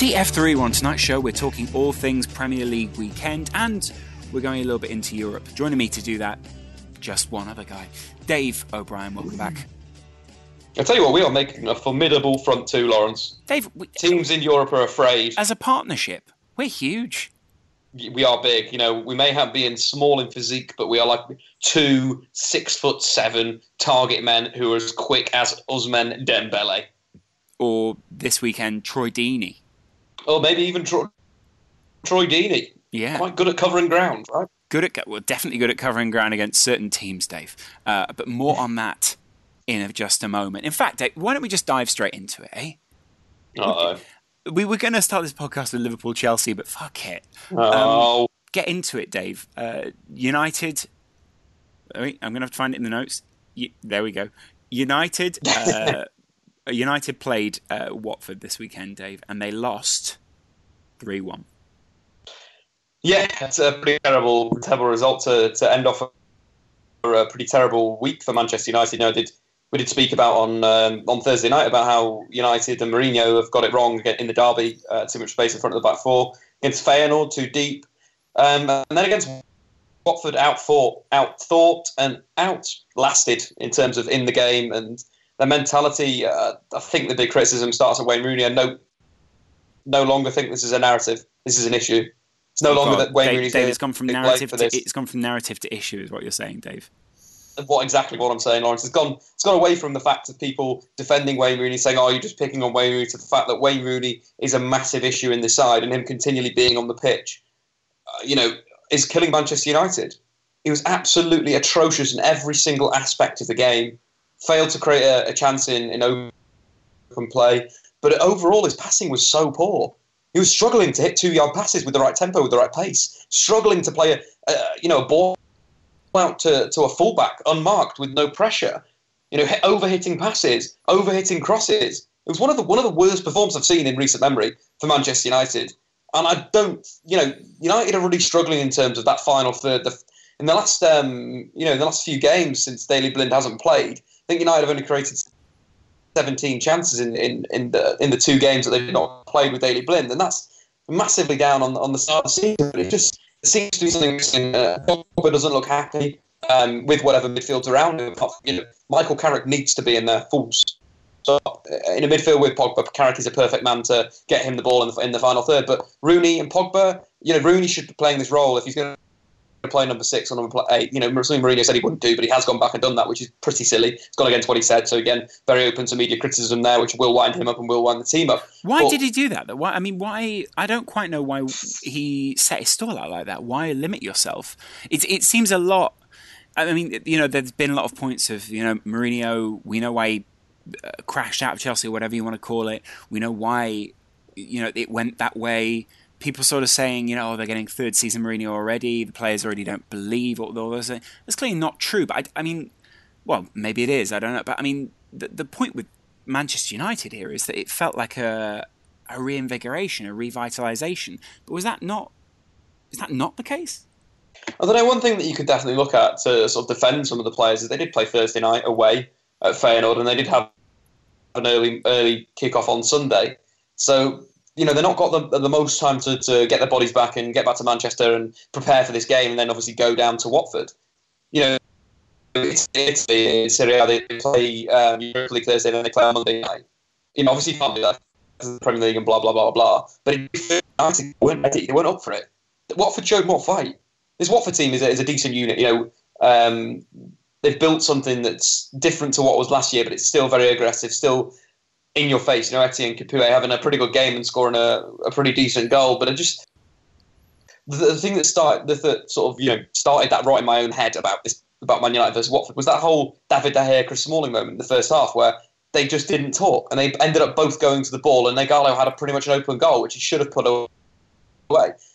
TF3 on tonight's show. We're talking all things Premier League weekend and we're going a little bit into Europe. Joining me to do that, just one other guy, Dave O'Brien. Welcome back. I tell you what, we are making a formidable front two, Laurence. Dave, we, Teams in Europe are afraid. as a partnership, we're huge. We are big. You know, we may have been small in physique, but we are like two six foot seven target men who are as quick as Ousmane Dembele, Or this weekend, Troy Deeney. Or maybe even Troy, Troy Deeney. Yeah. Quite good at covering ground, right? Good at, well, definitely good at covering ground against certain teams, Dave. Uh, but more on that in just a moment. In fact, Dave, why don't we just dive straight into it, eh? Uh-oh. We were going to start this podcast with Liverpool Chelsea, but fuck it. Oh, get into it, Dave. Uh, United. Wait, I'm going to have to find it in the notes. Y- there we go. United. Uh, United played uh, Watford this weekend, Dave, and they lost three one. yeah, it's a pretty terrible, terrible result to, to end off a, a pretty terrible week for Manchester United. You know, did we did speak about on um, on Thursday night about how United and Mourinho have got it wrong in the derby. Uh, too much space in front of the back four against Feyenoord, too deep, um, and then against Watford, out fought, out thought, and outlasted in terms of in the game and their mentality. Uh, I think the big criticism starts at Wayne Rooney. I no no longer think this is a narrative. This is an issue. It's no longer God, that Wayne Dave, Rooney's Dave, it's gone from narrative to this it's gone from narrative to issue, is what you're saying, Dave. what exactly what I'm saying, Laurence. It's gone. It's gone away from the fact of people defending Wayne Rooney, saying, "Oh, you're just picking on Wayne Rooney," to the fact that Wayne Rooney is a massive issue in this side, and him continually being on the pitch, uh, you know, is killing Manchester United. He was absolutely atrocious in every single aspect of the game. Failed to create a, a chance in in open play, but overall his passing was so poor. He was struggling to hit two yard passes with the right tempo, with the right pace, struggling to play a, a you know a ball out to, to a fullback unmarked with no pressure. You know, hit, overhitting passes, overhitting crosses. It was one of the one of the worst performances I've seen in recent memory for Manchester United. And I don't, you know, United are really struggling in terms of that final third. The, in the last, um, you know, the last few games since Daley Blind hasn't played, think United have only created 17 chances in, in, in the in the two games that they've not played with Daley Blind, and that's massively down on on the start of the season. But it just it seems to be something. missing. Uh, Pogba doesn't look happy um, with whatever midfield's around him. You know, Michael Carrick needs to be in there full stop. Uh, In a midfield with Pogba, Carrick is a perfect man to get him the ball in the, in the final third. But Rooney and Pogba, you know, Rooney should be playing this role if he's going play number six or number eight. You know, something Mourinho said he wouldn't do, but he has gone back and done that, which is pretty silly. It's gone against what he said. So again, very open to media criticism there, which will wind him up and will wind the team up. Why But- did he do that? though? Why? I mean, why? I don't quite know why he set his stall out like that. Why limit yourself? It it seems a lot. I mean, you know, there's been a lot of points of you know Mourinho. We know why he uh, crashed out of Chelsea, whatever you want to call it. We know why you know it went that way. People sort of saying, you know, oh, they're getting third season Mourinho already. The players already don't believe all those. things. That's clearly not true. But I, I mean, well, maybe it is. I don't know. But I mean, the, the point with Manchester United here is that it felt like a a reinvigoration, a revitalization. But was that not? Is that not the case? I don't know. One thing that you could definitely look at to sort of defend some of the players is they did play Thursday night away at Feyenoord, and they did have an early early kickoff on Sunday. So you know they're not got the, the most time to, to get their bodies back and get back to Manchester and prepare for this game, and then obviously go down to Watford. You know, it's Italy, it's Serie A. They play um, Europa League Thursday, then they play on Monday night. You know, obviously you can't do that. the Premier League and blah blah blah blah. But it, they weren't ready. They weren't up for it. Watford showed more fight. This Watford team is a, is a decent unit. You know, um, they've built something that's different to what was last year, but it's still very aggressive, still in your face. You know, Etienne Capoue having a pretty good game and scoring a, a pretty decent goal. But I just the, the thing that started the, the sort of you know started that right in my own head about this about Man United versus Watford was that whole David De Gea, Chris Smalling moment in the first half where they just didn't talk and they ended up both going to the ball and Ighalo had a pretty much an open goal which he should have put away.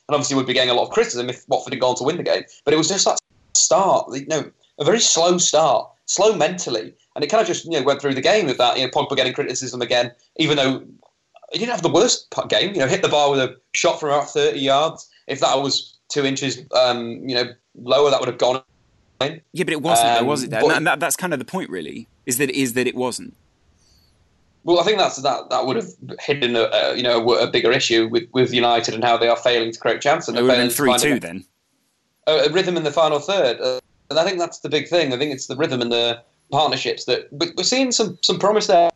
And obviously would be getting a lot of criticism if Watford had gone to win the game. But it was just that start, you know, a very slow start, slow mentally, and it kind of just you know went through the game with that. You know, Pogba getting criticism again, even though he didn't have the worst game. You know, hit the bar with a shot from about thirty yards. If that was two inches, um, you know, lower, that would have gone. In. Yeah, but it wasn't, um, though, was it? Though? But, and that, that's kind of the point, really. Is that is that it wasn't. Well, I think that's that. That would have hidden a, a you know a, a, bigger issue with, with United and how they are failing to create chances. It would have been three two then. A, a, rhythm in the final third, uh, and I think that's the big thing. I think it's the rhythm and the partnerships that we're seeing some some promise there.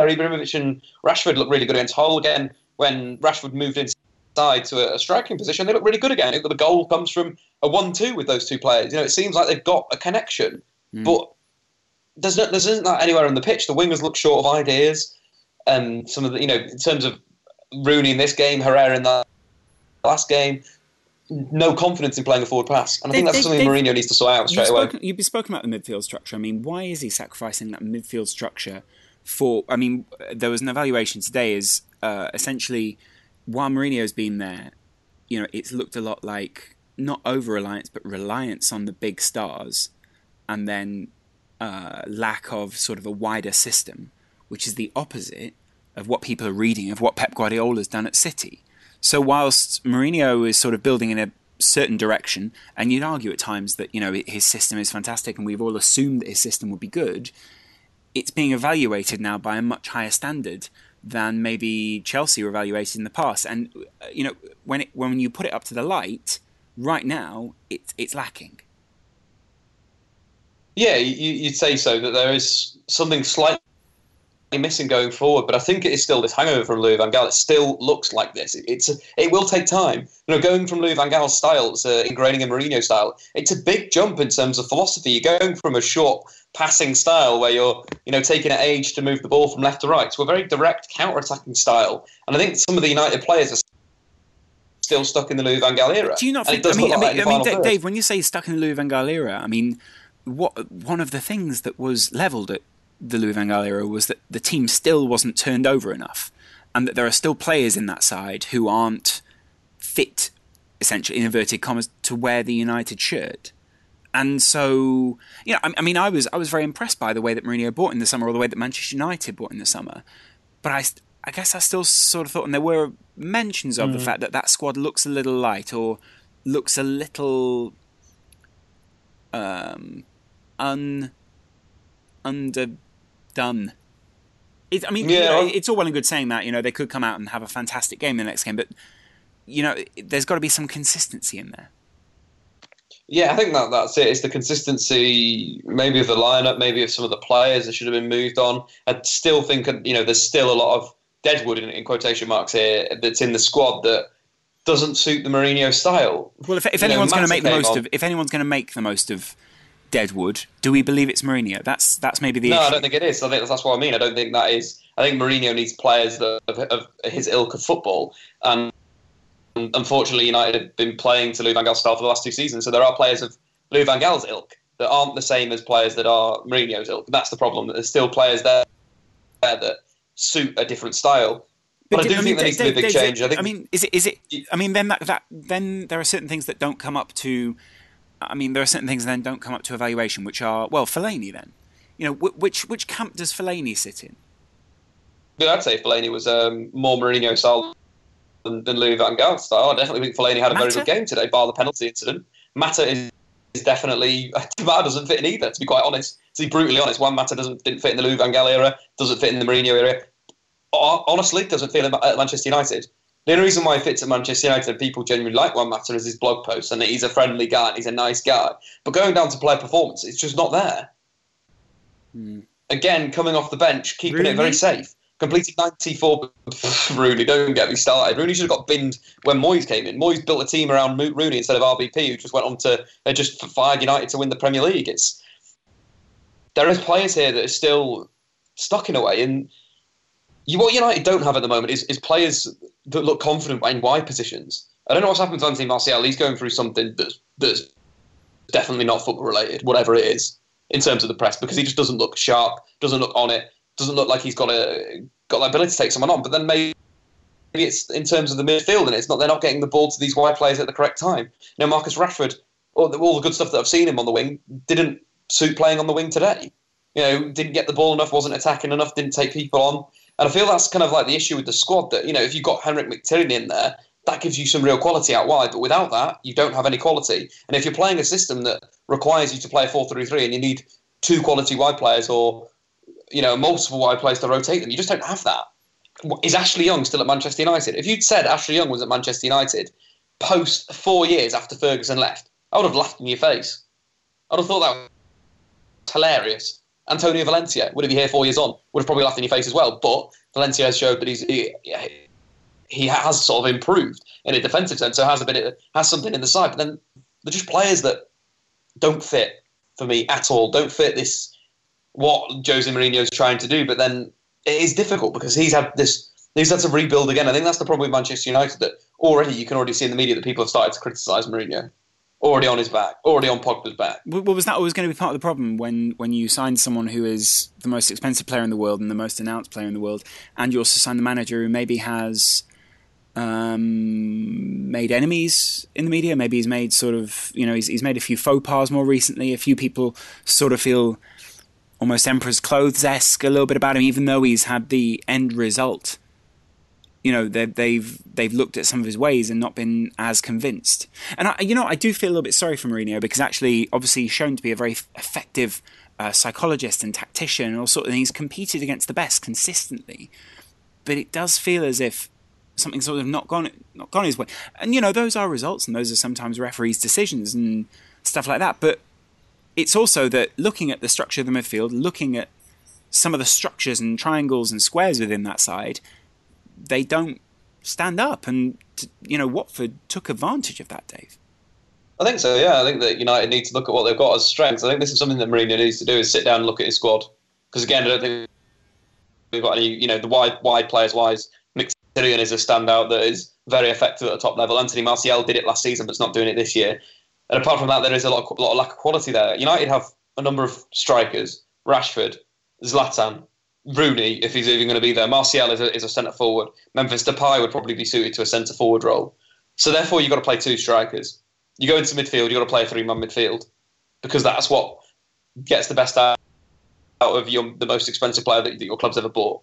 Ibrahimovic and Rashford look really good against Hull again. When Rashford moved inside to a, a striking position, they look really good again. The goal comes from a one-two with those two players. You know, it seems like they've got a connection, mm. but there's no, there isn't that anywhere on the pitch. The wingers look short of ideas. and some of the, you know, in terms of Rooney in this game, Herrera in that last game, no confidence in playing a forward pass. And I think that's they, something Mourinho needs to sort out straight spoken, away. You've been spoken about the midfield structure. I mean, why is he sacrificing that midfield structure for? I mean, there was an evaluation today. Is uh, essentially while Mourinho's been there, you know, it's looked a lot like not over reliance but reliance on the big stars, and then uh, lack of sort of a wider system, which is the opposite of what people are reading of what Pep Guardiola's done at City. So whilst Mourinho is sort of building in a certain direction, and you'd argue at times that you know his system is fantastic, and we've all assumed that his system would be good, it's being evaluated now by a much higher standard than maybe Chelsea were evaluated in the past. And uh, you know when it, when you put it up to the light, right now it's it's lacking. Yeah, you, would say so that there is something slightly missing going forward, but I think it is still this hangover from Louis van Gaal. It still looks like this. It, it's a, it will take time. You know, going from Louis van Gaal's style to ingraining a Mourinho style, it's a big jump in terms of philosophy. You're going from a short passing style where you're you know taking an age to move the ball from left to right to a very direct counter-attacking style. And I think some of the United players are still stuck in the Louis van Gaal era. Do you not think? I mean, I mean, I mean Dave, when you say stuck in the Louis van Gaal era, I mean, what one of the things that was levelled at the Louis van Gaal era was that the team still wasn't turned over enough, and that there are still players in that side who aren't fit, essentially in inverted commas, to wear the United shirt. And so, you know, I, I, mean, I was I was very impressed by the way that Mourinho bought in the summer, or the way that Manchester United bought in the summer. But I, I guess I still sort of thought, and there were mentions of mm. the fact that that squad looks a little light or looks a little um, un underdone. It, I mean, yeah. you know, it's all well and good saying that. You know, they could come out and have a fantastic game in the next game, but you know, there's got to be some consistency in there. Yeah, I think that that's it. It's the consistency, maybe of the lineup, maybe of some of the players that should have been moved on. I still think uh, you know there's still a lot of deadwood in, in quotation marks here that's in the squad that doesn't suit the Mourinho style. Well, if, if anyone's going to make the most on. of, if anyone's going to make the most of Deadwood. Do we believe it's Mourinho? That's that's maybe the. No, issue. I don't think it is. I think that's what I mean. I don't think that is. I think Mourinho needs players that of, of his ilk of football, and unfortunately, United have been playing to Louis van Gaal's style for the last two seasons. So there are players of Louis van Gaal's ilk that aren't the same as players that are Mourinho's ilk. That's the problem. That there's still players there that suit a different style. But, but I do I mean, think there needs to be a big change. I, think, I mean, is it? Is it? I mean, then that, that then there are certain things that don't come up to I mean, there are certain things that then don't come up to evaluation, which are well, Fellaini. Then, you know, which which camp does Fellaini sit in? Yeah, I'd say Fellaini was um, more Mourinho style than, than Louis van Gaal style. I definitely think Fellaini had a Mata? very good game today, bar the penalty incident. Mata is, is definitely Mata doesn't fit in either. To be quite honest, to be brutally honest, Juan Mata doesn't didn't fit in the Louis van Gaal era, doesn't fit in the Mourinho era. Honestly, doesn't fit at Manchester United. The only reason why he fits at Manchester United and people genuinely like Juan Mata is his blog posts and that he's a friendly guy and he's a nice guy. But going down to player performance, it's just not there. Mm. Again, coming off the bench, keeping really? it very safe. Completed 94. Rooney, don't get me started. Rooney should have got binned when Moyes came in. Moyes built a team around Rooney instead of RVP, who just went on to they just fired United to win the Premier League. It's there is players here that are still stuck in a way, and you, what United don't have at the moment is, is players that look confident in wide positions. I don't know what's happened to Anthony Martial. He's going through something that's that's definitely not football related, whatever it is, in terms of the press, because he just doesn't look sharp, doesn't look on it, doesn't look like he's got a got the ability to take someone on. But then maybe it's in terms of the midfield, and it's not they're not getting the ball to these wide players at the correct time. You know, Marcus Rashford, all the, all the good stuff that I've seen him on the wing, didn't suit playing on the wing today. You know, didn't get the ball enough, wasn't attacking enough, didn't take people on. And I feel that's kind of like the issue with the squad that, you know, if you've got Henrikh Mkhitaryan in there, that gives you some real quality out wide. But without that, you don't have any quality. And if you're playing a system that requires you to play a 4 3 3 and you need two quality wide players or, you know, multiple wide players to rotate them, you just don't have that. Is Ashley Young still at Manchester United? If you'd said Ashley Young was at Manchester United post four years after Ferguson left, I would have laughed in your face. I'd have thought that was hilarious. Antonio Valencia, would have been here four years on? Would have probably laughed in your face as well. But Valencia has showed that he's he, he has sort of improved in a defensive sense, so has a bit has something in the side. But then they're just players that don't fit for me at all. Don't fit this what Jose is trying to do. But then it is difficult because he's had this. He's had to rebuild again. I think that's the problem with Manchester United that already you can already see in the media that people have started to criticise Mourinho already on his back, already on Pogba's back. Well, was that always going to be part of the problem when, when you sign someone who is the most expensive player in the world and the most announced player in the world, and you also sign the manager who maybe has um, made enemies in the media? Maybe he's made sort of, you know, he's, he's made a few faux pas more recently. A few people sort of feel almost Emperor's Clothes esque a little bit about him, even though he's had the end result you know they've they've looked at some of his ways and not been as convinced. And I, you know, I do feel a little bit sorry for Mourinho because actually, obviously, he's shown to be a very effective uh, psychologist and tactician, and all sort. And he's competed against the best consistently. But it does feel as if something sort of not gone not gone his way. And you know, those are results, and those are sometimes referees' decisions and stuff like that. But it's also that looking at the structure of the midfield, looking at some of the structures and triangles and squares within that side, they don't stand up. And, you know, Watford took advantage of that, Dave. I think so, yeah. I think that United need to look at what they've got as strengths. I think this is something that Mourinho needs to do is sit down and look at his squad. Because, again, I don't think we've got any, you know, the wide, wide players wise. Mkhitaryan is a standout that is very effective at the top level. Anthony Martial did it last season, but it's not doing it this year. And apart from that, there is a lot, of, lot of lack of quality there. United have a number of strikers: Rashford, Zlatan, Rooney, if he's even going to be there. Martial is a, is a centre forward. Memphis Depay would probably be suited to a centre forward role. So therefore, you've got to play two strikers. You go into midfield, you've got to play a three man midfield because that's what gets the best out of your, the most expensive player that, that your club's ever bought.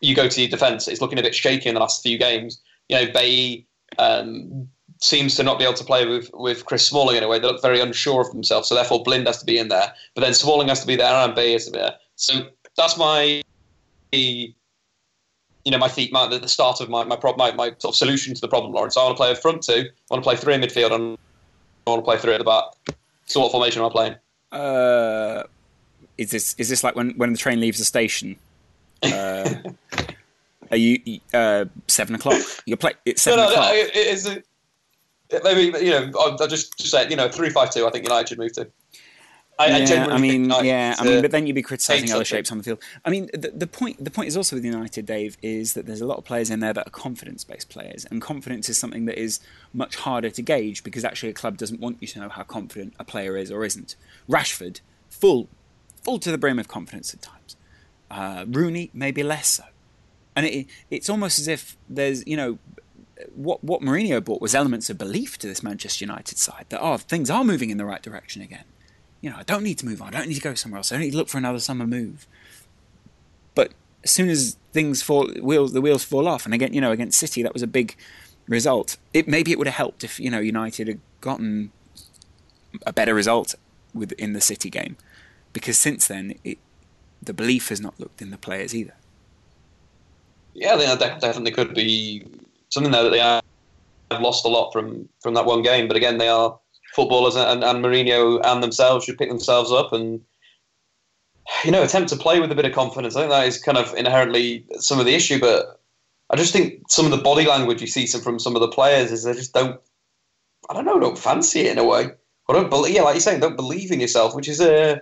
You go to your defence, it's looking a bit shaky in the last few games. You know, Bailly um, seems to not be able to play with, with Chris Smalling in a way. They look very unsure of themselves. So therefore, Blind has to be in there. But then Smalling has to be there and Bailly has to be there. So that's my you know, my feet, my, the, the start of my my, my my sort of solution to the problem, Laurence. I want to play a front two. I want to play three in midfield, and I want to play three at the back. So, what formation am I playing? Uh, is this is this like when when the train leaves the station? Uh, are you uh, seven o'clock? You're play it's seven no, no, o'clock. No, it, a, it, maybe you know. I'll, I'll just just say you know three five two. I think United should move to. I, yeah, I, I mean, yeah, I mean, but then you'd be criticising other shapes on the field. I mean, the, the, point the point is also with United, Dave, is that there's a lot of players in there that are confidence-based players, and confidence is something that is much harder to gauge because actually a club doesn't want you to know how confident a player is or isn't. Rashford, full, full to the brim of confidence at times. Uh, Rooney, maybe less so, and it, it's almost as if there's, you know, what what Mourinho brought was elements of belief to this Manchester United side that oh things are moving in the right direction again you know, I don't need to move on. I don't need to go somewhere else. I don't need to look for another summer move. But as soon as things fall, wheels the wheels fall off, and again, you know, against City, that was a big result. It maybe it would have helped if you know United had gotten a better result within the City game, because since then, it, the belief has not looked in the players either. Yeah, that definitely could be something there that they have lost a lot from from that one game. But again, they are footballers and, and Mourinho and themselves should pick themselves up and you know, attempt to play with a bit of confidence. I think that is kind of inherently some of the issue. But I just think some of the body language you see some, from some of the players is they just don't. I don't know, don't fancy it in a way. I don't believe, yeah, like you're saying, don't believe in yourself, which is a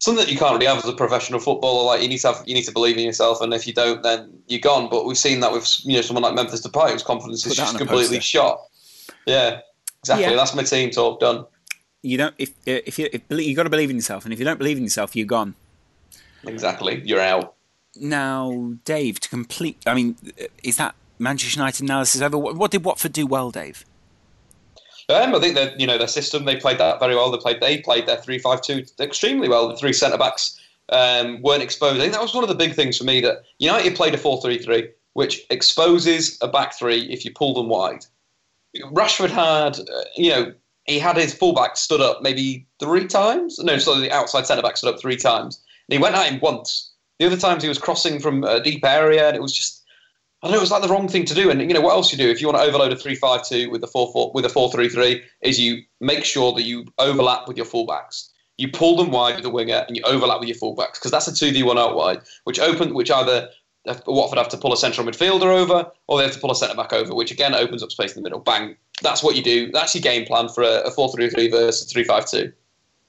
something that you can't really have as a professional footballer. Like you need to have, you need to believe in yourself, and if you don't, then you're gone. But we've seen that with you know someone like Memphis Depay, whose confidence is just completely poster. shot. Yeah, exactly. Yeah. That's my team talk done. You don't if if you if you got to believe in yourself, and if you don't believe in yourself, you're gone. Exactly, you're out. Now, Dave, to complete, I mean, is that Manchester United analysis over? What, what did Watford do well, Dave? Um, I think that you know their system they played that very well. They played they played their three five two extremely well. The three centre backs um, weren't exposed. I think that was one of the big things for me that United played a four three three, which exposes a back three if you pull them wide. Rashford had uh, you know he had his fullback stood up maybe three times. No, sorry, the outside centre back stood up three times. And he went at him once. The other times he was crossing from a deep area, and it was just I don't know, it was like the wrong thing to do. And you know what else you do if you want to overload a three-five-two with a four-four with a four-three-three is you make sure that you overlap with your fullbacks. You pull them wide with the winger and you overlap with your fullbacks because that's a two v one out wide, which open which either Watford have to pull a central midfielder over or they have to pull a centre back over, which again opens up space in the middle. Bang! That's what you do. That's your game plan for a, a four-three-three versus a three-five-two.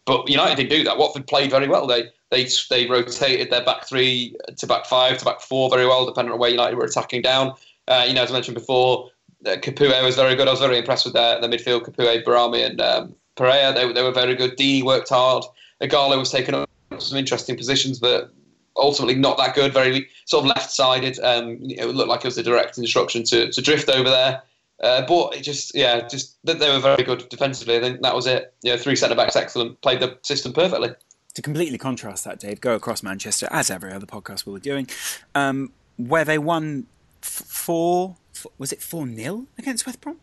But United didn't do that. Watford played very well. They they they rotated their back three to back five to back four very well, depending on where United were attacking down. Uh, you know, as I mentioned before, uh, Capoue was very good. I was very impressed with their, their midfield. Capoue, Behrami, and um, Pereyra. They, they were very good. Deeney worked hard. Ighalo was taken up some interesting positions, but ultimately not that good. Very sort of left-sided. Um, it looked like it was a direct instruction to, to drift over there. Uh, but it just, yeah, just that they were very good defensively. I think that was it. You know, three centre backs, excellent. Played the system perfectly to completely contrast that, Dave, go across Manchester, as every other podcast we were doing, um, where they won f- four, four, was it 4 0 against West Brom?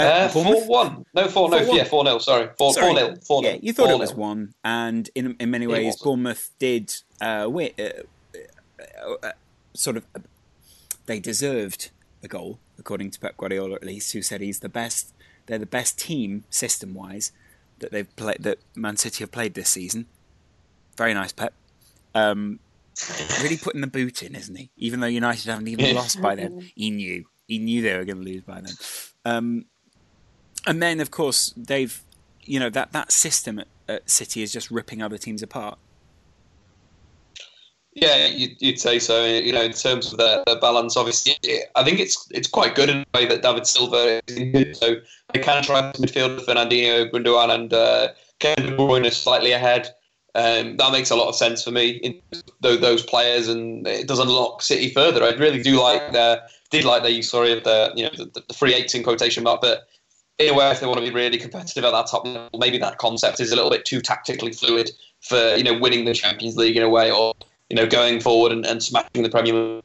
Uh, uh, four one, no four, no, four, yeah, four 0 Sorry, four sorry. four nil, four Yeah, you thought four it was one, and in in many ways, Bournemouth did uh, win, uh, uh, uh, sort of. they deserved a goal, according to Pep Guardiola, at least, who said he's the best. They're the best team system wise that they've played that Man City have played this season. Very nice, Pep. Um, really putting the boot in, isn't he? Even though United haven't even lost by then, he knew he knew they were going to lose by then. Um, and then, of course, they've you know that that system at, at City is just ripping other teams apart. Yeah, you'd, say so. You know, in terms of their, their, balance, obviously, I think it's it's quite good in the way that David Silva is in. So they can try midfield Fernandinho, Gundogan, and uh, Kevin De Bruyne slightly ahead. Um, that makes a lot of sense for me in those players, and it does unlock City further. I really do like their did like their sorry of the you know the, the free eights in quotation mark, but in a way, if they want to be really competitive at that top level, maybe that concept is a little bit too tactically fluid for you know winning the Champions League in a way, or you know, going forward and, and smashing the Premier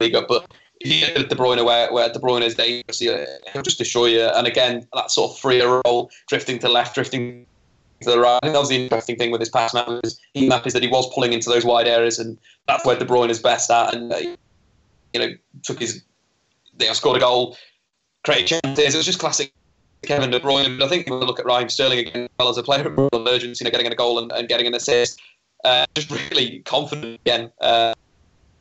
League up. But if you De Bruyne where, where De Bruyne is dangerous, he'll just destroy you. And again, that sort of freer role, drifting to left, drifting to the right. I think that was the interesting thing with his pass map. Is he map is that he was pulling into those wide areas, and that's where De Bruyne is best at. And uh, you know, took his, they you know, scored a goal, created chances. It was just classic Kevin De Bruyne. But I think when we look at Raheem Sterling again, well as a player of emergency, you know, getting a goal and, and getting an assist. Uh, just really confident again. Uh,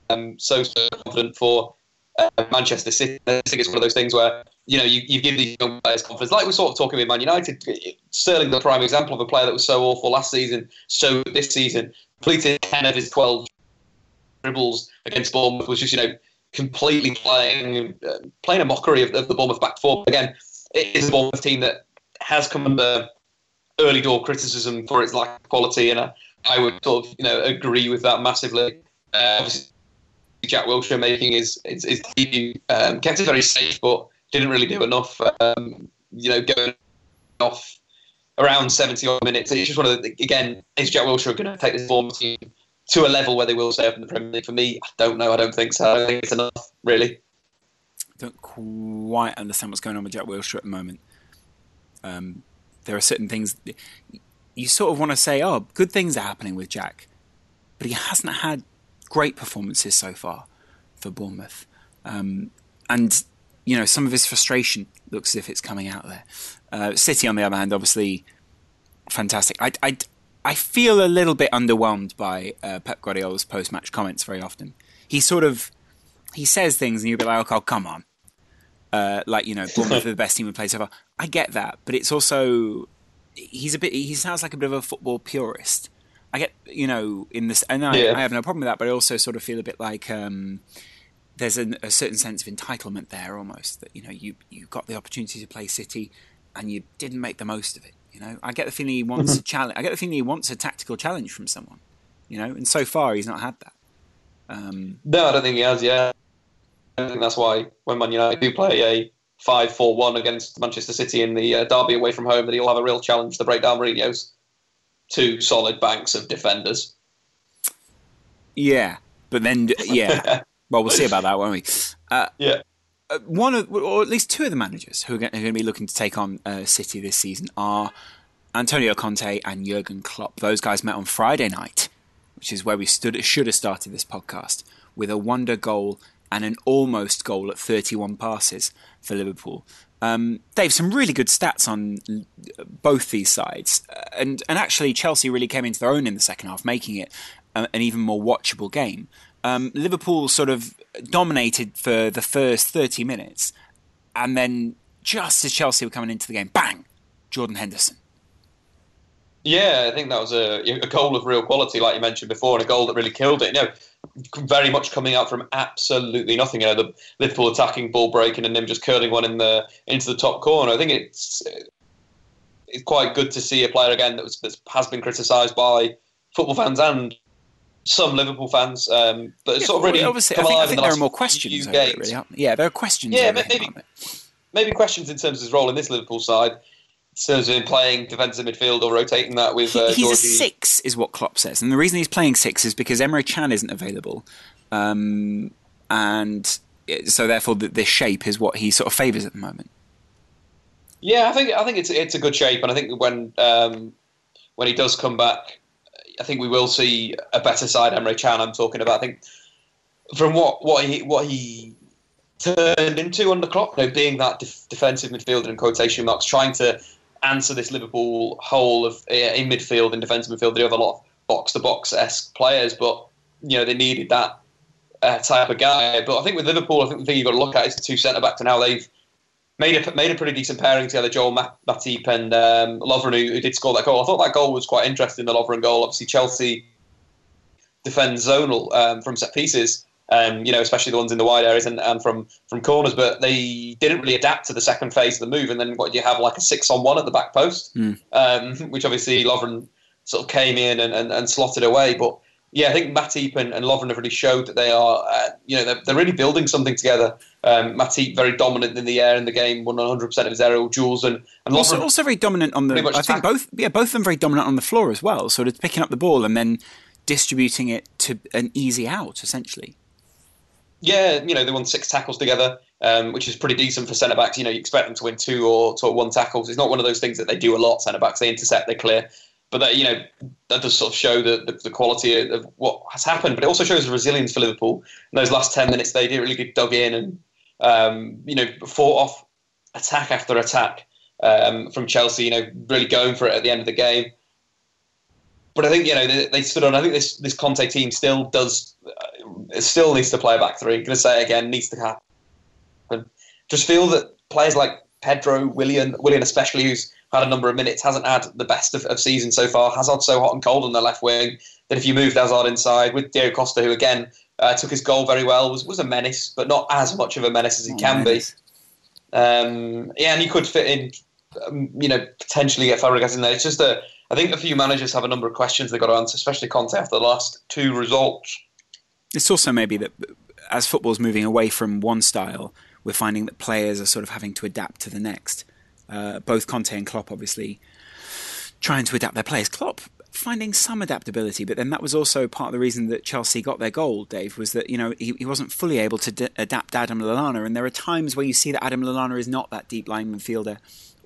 um, so, so confident for uh, Manchester City. I think it's one of those things where you know you, you give these young players confidence. Like we're sort of talking with Man United, Sterling, the prime example of a player that was so awful last season, so this season completed ten of his twelve dribbles against Bournemouth was just you know completely playing uh, playing a mockery of, of the Bournemouth back four. Again, it is a Bournemouth team that has come under early door criticism for its lack of quality, and I would sort of you know agree with that massively. Uh, obviously, Jack Wilshere making his his, his debut um, kept it very safe, but didn't really do enough. Um, you know, going off around 70 odd minutes. It's just one of the again, is Jack Wilshere going to take this form team to a level where they will stay up in the Premier League? For me, I don't know. I don't think so. I don't think it's enough, really. Don't quite understand what's going on with Jack Wilshere at the moment. Um, there are certain things you sort of want to say, oh, good things are happening with Jack, but he hasn't had great performances so far for Bournemouth. Um, and, you know, some of his frustration looks as if it's coming out there. Uh, City, on the other hand, obviously fantastic. I, I, I feel a little bit underwhelmed by uh, Pep Guardiola's post-match comments very often. He sort of he says things, and you'll be like, "Oh, come on!" Uh, like you know, Bournemouth are the best team we played so far. I get that, but it's also he's a bit. He sounds like a bit of a football purist. I get you know in this, and I, Yeah. I have no problem with that, but I also sort of feel a bit like. Um, there's a, a certain sense of entitlement there, almost that you know you you got the opportunity to play City, and you didn't make the most of it. You know, I get the feeling he wants Mm-hmm. a challenge. I get the feeling he wants a tactical challenge from someone. You know, and so far he's not had that. Um, No, I don't think he has. Yeah, I think that's why when Man United do play a five-four-one against Manchester City in the uh, derby away from home, that he'll have a real challenge to break down Mourinho's two solid banks of defenders. yeah, but then yeah, well we'll see about that, won't we? Uh, Yeah. uh, one of, or at least two of the managers who are going to be looking to take on uh, City this season are Antonio Conte and Jurgen Klopp. Those guys met on Friday night, which is where we stood. Should have started this podcast with a wonder goal and an almost goal at 31 passes for Liverpool. Um, Dave, some really good stats on uh, both these sides, uh, and and actually Chelsea really came into their own in the second half, making it a, an even more watchable game. Um, Liverpool sort of dominated for the first 30 minutes, and then just as Chelsea were coming into the game, bang, Jordan Henderson. Yeah, I think that was a, a goal of real quality, like you mentioned before, and a goal that really killed it. You know, very much coming out from absolutely nothing. You know, the Liverpool attacking, ball breaking, and them just curling one in the into the top corner. I think it's it's quite good to see a player again that was that has been criticised by football fans and some Liverpool fans, um, but it's Yeah, sort of really well, obviously, I think, I think the there are more questions. Over it, really? Yeah, there are questions. Yeah, maybe- aren't? Maybe questions in terms of his role in this Liverpool side. Of him playing defensive midfield or rotating that with uh, he's a six, is what Klopp says, and the reason he's playing six is because Emre Can isn't available, um, and so therefore the, this shape is what he sort of favours at the moment. Yeah, I think I think it's it's a good shape, and I think when um, when he does come back, I think we will see a better side. Emre Can, I'm talking about. I think from what what he what he turned into under Klopp, you know, being that def- defensive midfielder in quotation marks, trying to answer this Liverpool hole of uh, in midfield and defensive midfield. They have a lot of box to box esque players, but you know they needed that uh, type of guy. But I think with Liverpool, I think the thing you've got to look at is the two centre backs and how they've made a made a pretty decent pairing together. Joel Ma- Matip and um, Lovren, who, who did score that goal. I thought that goal was quite interesting. The Lovren goal, obviously Chelsea defend zonal um, from set pieces. Um, you know, especially the ones in the wide areas and, and from from corners, but they didn't really adapt to the second phase of the move. And then what do you have like a six on one at the back post, um, which obviously Lovren sort of came in and, and, and slotted away. But yeah, I think Matip and, and Lovren have really showed that they are, uh, you know, they're, they're really building something together. Um, Matip very dominant in the air in the game, won 100% of his aerial duels, and, and Lovren Also, also very dominant on the. I think both, yeah, both of them very dominant on the floor as well. Sort of picking up the ball and then distributing it to an easy out, essentially. Yeah, you know, they won six tackles together, um, which is pretty decent for centre backs. You know, you expect them to win two or, or one tackles. It's not one of those things that they do a lot. Centre backs they intercept, they clear, but that you know that does sort of show the, the, the quality of, what has happened. But it also shows the resilience for Liverpool. In those last ten minutes, they did really get dug in and um, you know fought off attack after attack um, from Chelsea. You know, really going for it at the end of the game. But I think you know they, they stood on. I think this this Conte team still does uh, still needs to play a back three. I'm going to say it again, needs to happen. Just feel that players like Pedro, Willian, Willian especially, who's had a number of minutes, hasn't had the best of, of season so far. Hazard's so hot and cold on the left wing that if you moved Hazard inside with Diego Costa, who again uh, took his goal very well, was was a menace, but not as much of a menace as he Oh, can menace. be. Um, yeah, and he could fit in, um, you know, potentially get Fabregas in there. It's just that I think a few managers have a number of questions they've got to answer, especially Conte after the last two results. It's also maybe that as football's moving away from one style, we're finding that players are sort of having to adapt to the next. Uh, both Conte and Klopp, obviously, trying to adapt their players. Klopp finding some adaptability, but then that was also part of the reason that Chelsea got their goal. Dave was that you know he, he wasn't fully able to d- adapt Adam Lallana, and there are times where you see that Adam Lallana is not that deep line midfielder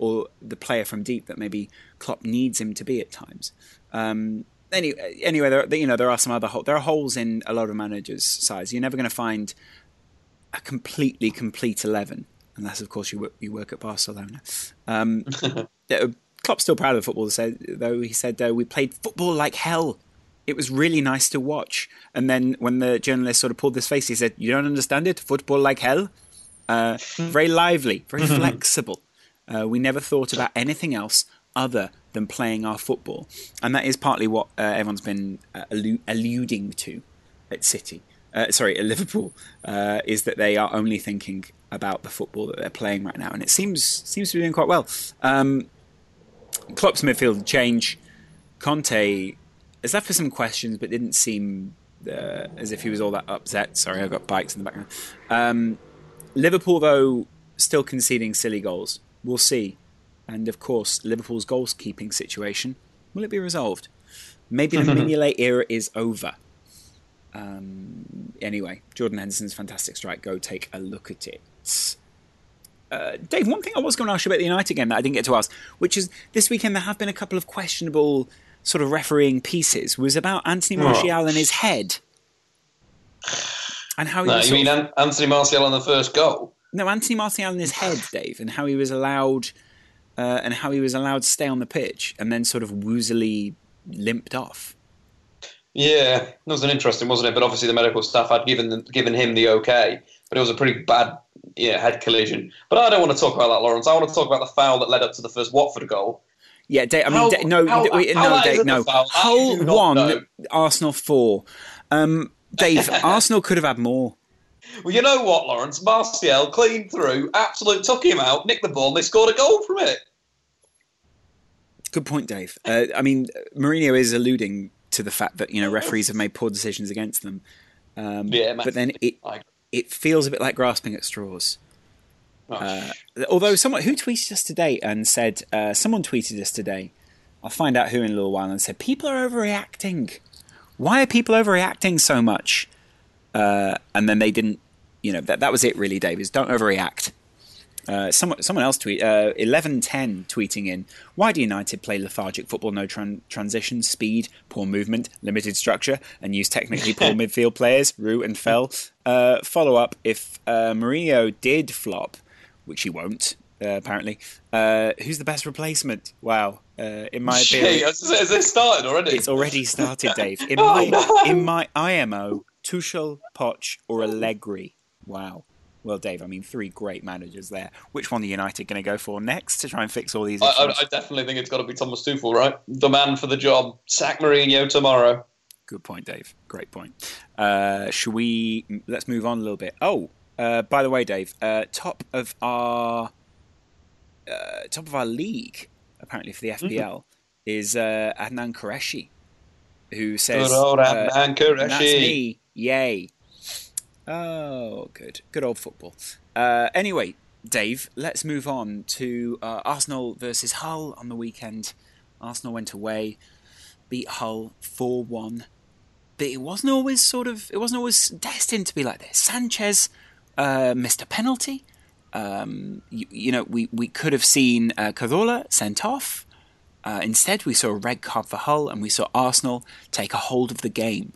or the player from deep that maybe Klopp needs him to be at times. Um, anyway, anyway, there, you know there are some other there are holes in a lot of managers' sides. You're never going to find a completely complete eleven, unless of course you work, you work at Barcelona. Um, Klopp's still proud of the football, though. He said, uh, We played football like hell. It was really nice to watch. And then when the journalist sort of pulled this face, he said, You don't understand it? Football like hell? Uh, very lively, very flexible. Uh, we never thought about anything else other than playing our football. And that is partly what uh, everyone's been uh, allu- alluding to at City. Uh, sorry, at Liverpool, uh, is that they are only thinking about the football that they're playing right now, and it seems seems to be doing quite well. Um, Klopp's midfield change. Conte is left for some questions, but didn't seem uh, as if he was all that upset. Sorry, I've got bikes in the background. Um, Liverpool, though, still conceding silly goals. We'll see. And of course, Liverpool's goalkeeping situation will it be resolved? Maybe the Mignolet era is over. Um, anyway, Jordan Henderson's fantastic strike. Go take a look at it. Uh, Dave, one thing I was going to ask you about the United game that I didn't get to ask, which is this weekend there have been a couple of questionable sort of refereeing pieces, was about Anthony Martial and his head. And how he No, you mean of- Anthony Martial on the first goal? No, Anthony Martial in his head, Dave, and how he was allowed, uh, and how he was allowed to stay on the pitch, and then sort of woozily limped off. Yeah, that was an interesting, wasn't it? But obviously the medical staff had given them, given him the okay, but it was a pretty bad yeah, head collision. But I don't want to talk about that, Laurence. I want to talk about the foul that led up to the first Watford goal. Yeah, Dave, I mean, How- Da- no, how- wait, how no, Dave, no. Hull one, know. Arsenal four. Um, Dave, Arsenal could have had more. Well, you know what, Laurence? Martial clean through, absolute took him out, nicked the ball, and they scored a goal from it. Good point, Dave. Uh, I mean, Mourinho is alluding to the fact that you know referees have made poor decisions against them. Um, Yeah, but then it it feels a bit like grasping at straws. Oh, Uh, although someone who tweeted us today and said uh, someone tweeted us today, I'll find out who in a little while, and said people are overreacting. Why are people overreacting so much? Uh, and then they didn't. You know that that was it really, Dave. Is don't overreact. Uh, someone, someone else tweet uh, eleven ten tweeting in. Why do United play lethargic football? No tran- transition, speed, poor movement, limited structure, and use technically poor midfield players. Root and Fell. Uh, follow up: If uh, Mourinho did flop, which he won't, uh, apparently, uh, who's the best replacement? Wow, uh, in my opinion, has, this started already? it's already started, Dave. In Oh, my no. in my IMO, Tuchel, Poch, or Allegri. Wow. Well, Dave, I mean, three great managers there. Which one are United going to go for next to try and fix all these I, issues? I, I definitely think it's got to be Thomas Tuchel, right? The man for the job. Sack Mourinho tomorrow. Good point, Dave. Great point. Uh, should we? Let's move on a little bit. Oh, uh, by the way, Dave, uh, top of our uh, top of our league, apparently for the Mm-hmm. FPL, is uh, Adnan Qureshi, who says, Good old uh, Adnan Qureshi. "That's me, yay!" Oh, good, good old football. Uh, anyway, Dave, let's move on to uh, Arsenal versus Hull on the weekend. Arsenal went away, beat Hull four one but it wasn't always sort of it wasn't always destined to be like this. Sanchez uh, missed a penalty. Um, you, you know, we, we could have seen uh, Cazorla sent off. Uh, instead, we saw a red card for Hull, and we saw Arsenal take a hold of the game.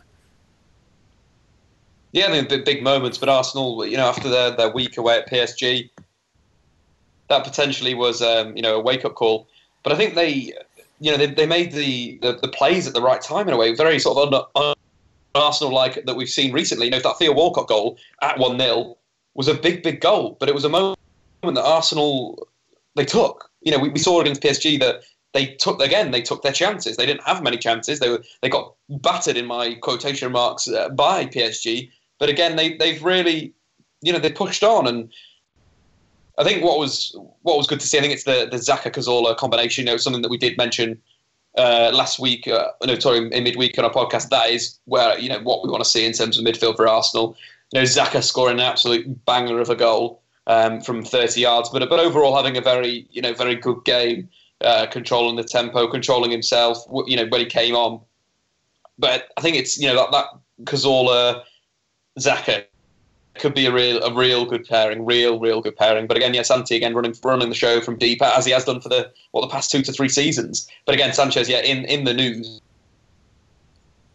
Yeah, I mean, big, moments, but Arsenal, you know, after their, their week away at PSG, that potentially was, um, you know, a wake up call. But I think they, you know, they, they made the, the, the plays at the right time in a way, very sort of un, un, Arsenal like that we've seen recently. You know, that Theo Walcott goal at 1 0 was a big, big goal, but it was a moment that Arsenal they took. You know, we, we saw against PSG that they took again. They took their chances. They didn't have many chances. They were they got battered in my quotation marks uh, by PSG. But again, they they've really, you know, they pushed on, and I think what was what was good to see. I think it's the the Xhaka Cazorla combination. You know, something that we did mention uh, last week. Uh, no, sorry, in midweek on our podcast. That is where you know what we want to see in terms of midfield for Arsenal. You know, Xhaka scoring an absolute banger of a goal um, from 30 yards, but but overall having a very you know very good game, uh, controlling the tempo, controlling himself. You know when he came on, but I think it's you know that that Cazorla Xhaka could be a real a real good pairing, real real good pairing. But again, yeah, Santi again running running the show from deep as he has done for the what the past two to three seasons. But again, Sanchez, yeah, in in the news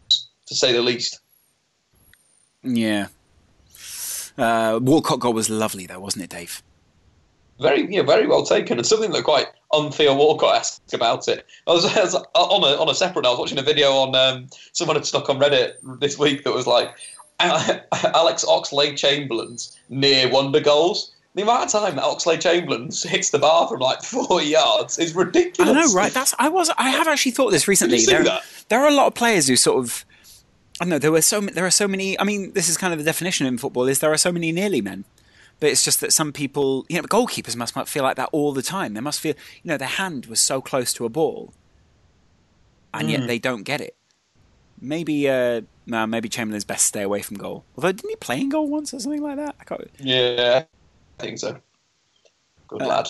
to say the least. Yeah. Uh, Walcott goal was lovely, though, wasn't it, Dave? Very, yeah, very well taken, and something that quite Theo Walcott esque about it. I was, I was, on a on a separate. I was watching a video on um, someone had stuck on Reddit this week that was like Alex Oxlade Chamberlain's near wonder goals. The amount of time that Oxlade Chamberlain hits the bar from like four yards is ridiculous. I know, right? That's I was. I have actually thought this recently. There, there are a lot of players who sort of. I don't know. There were so there are so many. I mean, this is kind of the definition in football: is there are so many nearly men. But it's just that some people, you know, goalkeepers must feel like that all the time. They must feel, you know, their hand was so close to a ball, and mm. yet they don't get it. Maybe, uh, no, maybe Chamberlain's best stay away from goal. Although, didn't he play in goal once or something like that? I can't. Yeah, I think so. Good uh, lad.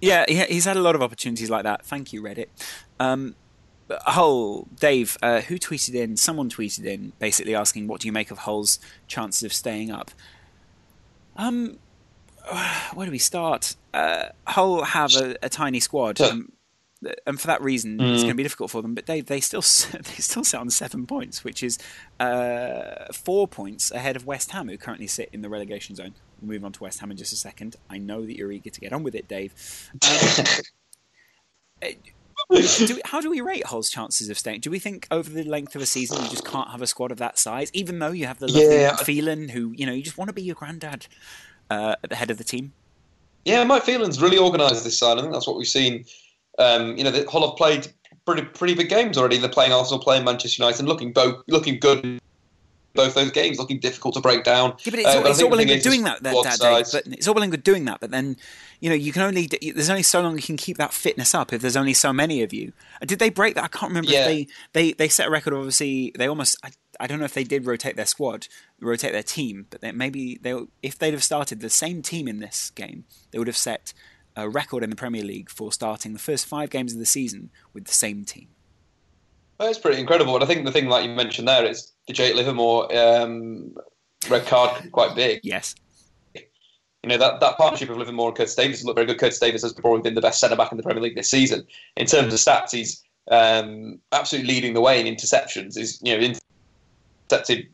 Yeah, he's had a lot of opportunities like that. Thank you, Reddit. Um, Hull, Dave, uh, who tweeted in? Someone tweeted in, basically asking, "What do you make of Hull's chances of staying up?" Um, where do we start? Uh, Hull have a, a tiny squad, um, and for that reason, mm. it's going to be difficult for them. But they they still they still sit on seven points, which is uh, four points ahead of West Ham, who currently sit in the relegation zone. We'll move on to West Ham in just a second. I know that you're eager to get on with it, Dave. Um, uh, do we, how do we rate Hull's chances of staying? Do we think over the length of a season you just can't have a squad of that size, even though you have the lovely yeah. Phelan, who you know you just want to be your granddad uh, at the head of the team? Yeah, Mike Phelan's really organised this side. I think that's what we've seen. Um, you know, the Hull have played pretty pretty big games already. They're playing Arsenal, playing Manchester United, and looking both looking good both those games looking difficult to break down. Yeah, but it's, uh, all, it's all well and good doing that, that, that day, but it's all well and good doing that. But then, you know, you can only there's only so long you can keep that fitness up if there's only so many of you. Did they break that? I can't remember yeah. if they, they they set a record. Obviously, they almost. I, I don't know if they did rotate their squad, rotate their team, but they, maybe they if they'd have started the same team in this game, they would have set a record in the Premier League for starting the first five games of the season with the same team. Well, it's pretty incredible, and I think the thing like you mentioned there is the Jake Livermore um, red card quite big. Yes. You know that, that partnership of Livermore and Curtis Davies looked very good. Curtis Davies has probably been the best centre back in the Premier League this season. In terms of stats, he's um, absolutely leading the way in interceptions. He's you know intercepted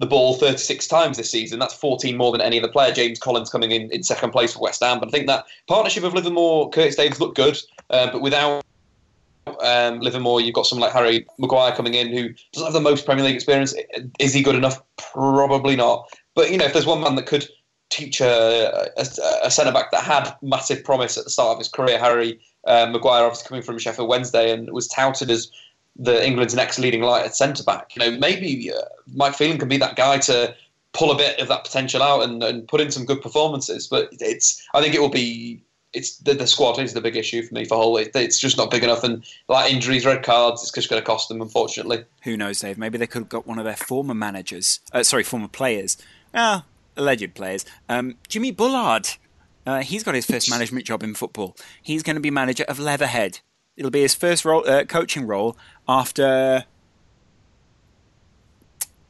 the ball 36 times this season. That's 14 more than any other player. James Collins coming in in second place for West Ham. But I think that partnership of Livermore, Curtis Davies looked good, uh, but without um, Livermore, you've got someone like Harry Maguire coming in who doesn't have the most Premier League experience. Is he good enough? Probably not. But you know, if there's one man that could teach a, a, a centre back that had massive promise at the start of his career, Harry uh, Maguire, obviously coming from Sheffield Wednesday and was touted as the England's next leading light at centre back. You know, maybe uh, Mike Phelan can be that guy to pull a bit of that potential out and, and put in some good performances. But it's, I think it will be it's the, the squad is the big issue for me for Hull. It, it's just not big enough, and like injuries, red cards, it's just going to cost them. Unfortunately, who knows, Dave? Maybe they could have got one of their former managers, uh, sorry, former players, ah, alleged players. Um, Jimmy Bullard, uh, he's got his first management job in football. He's going to be manager of Leatherhead. It'll be his first role, uh, coaching role after.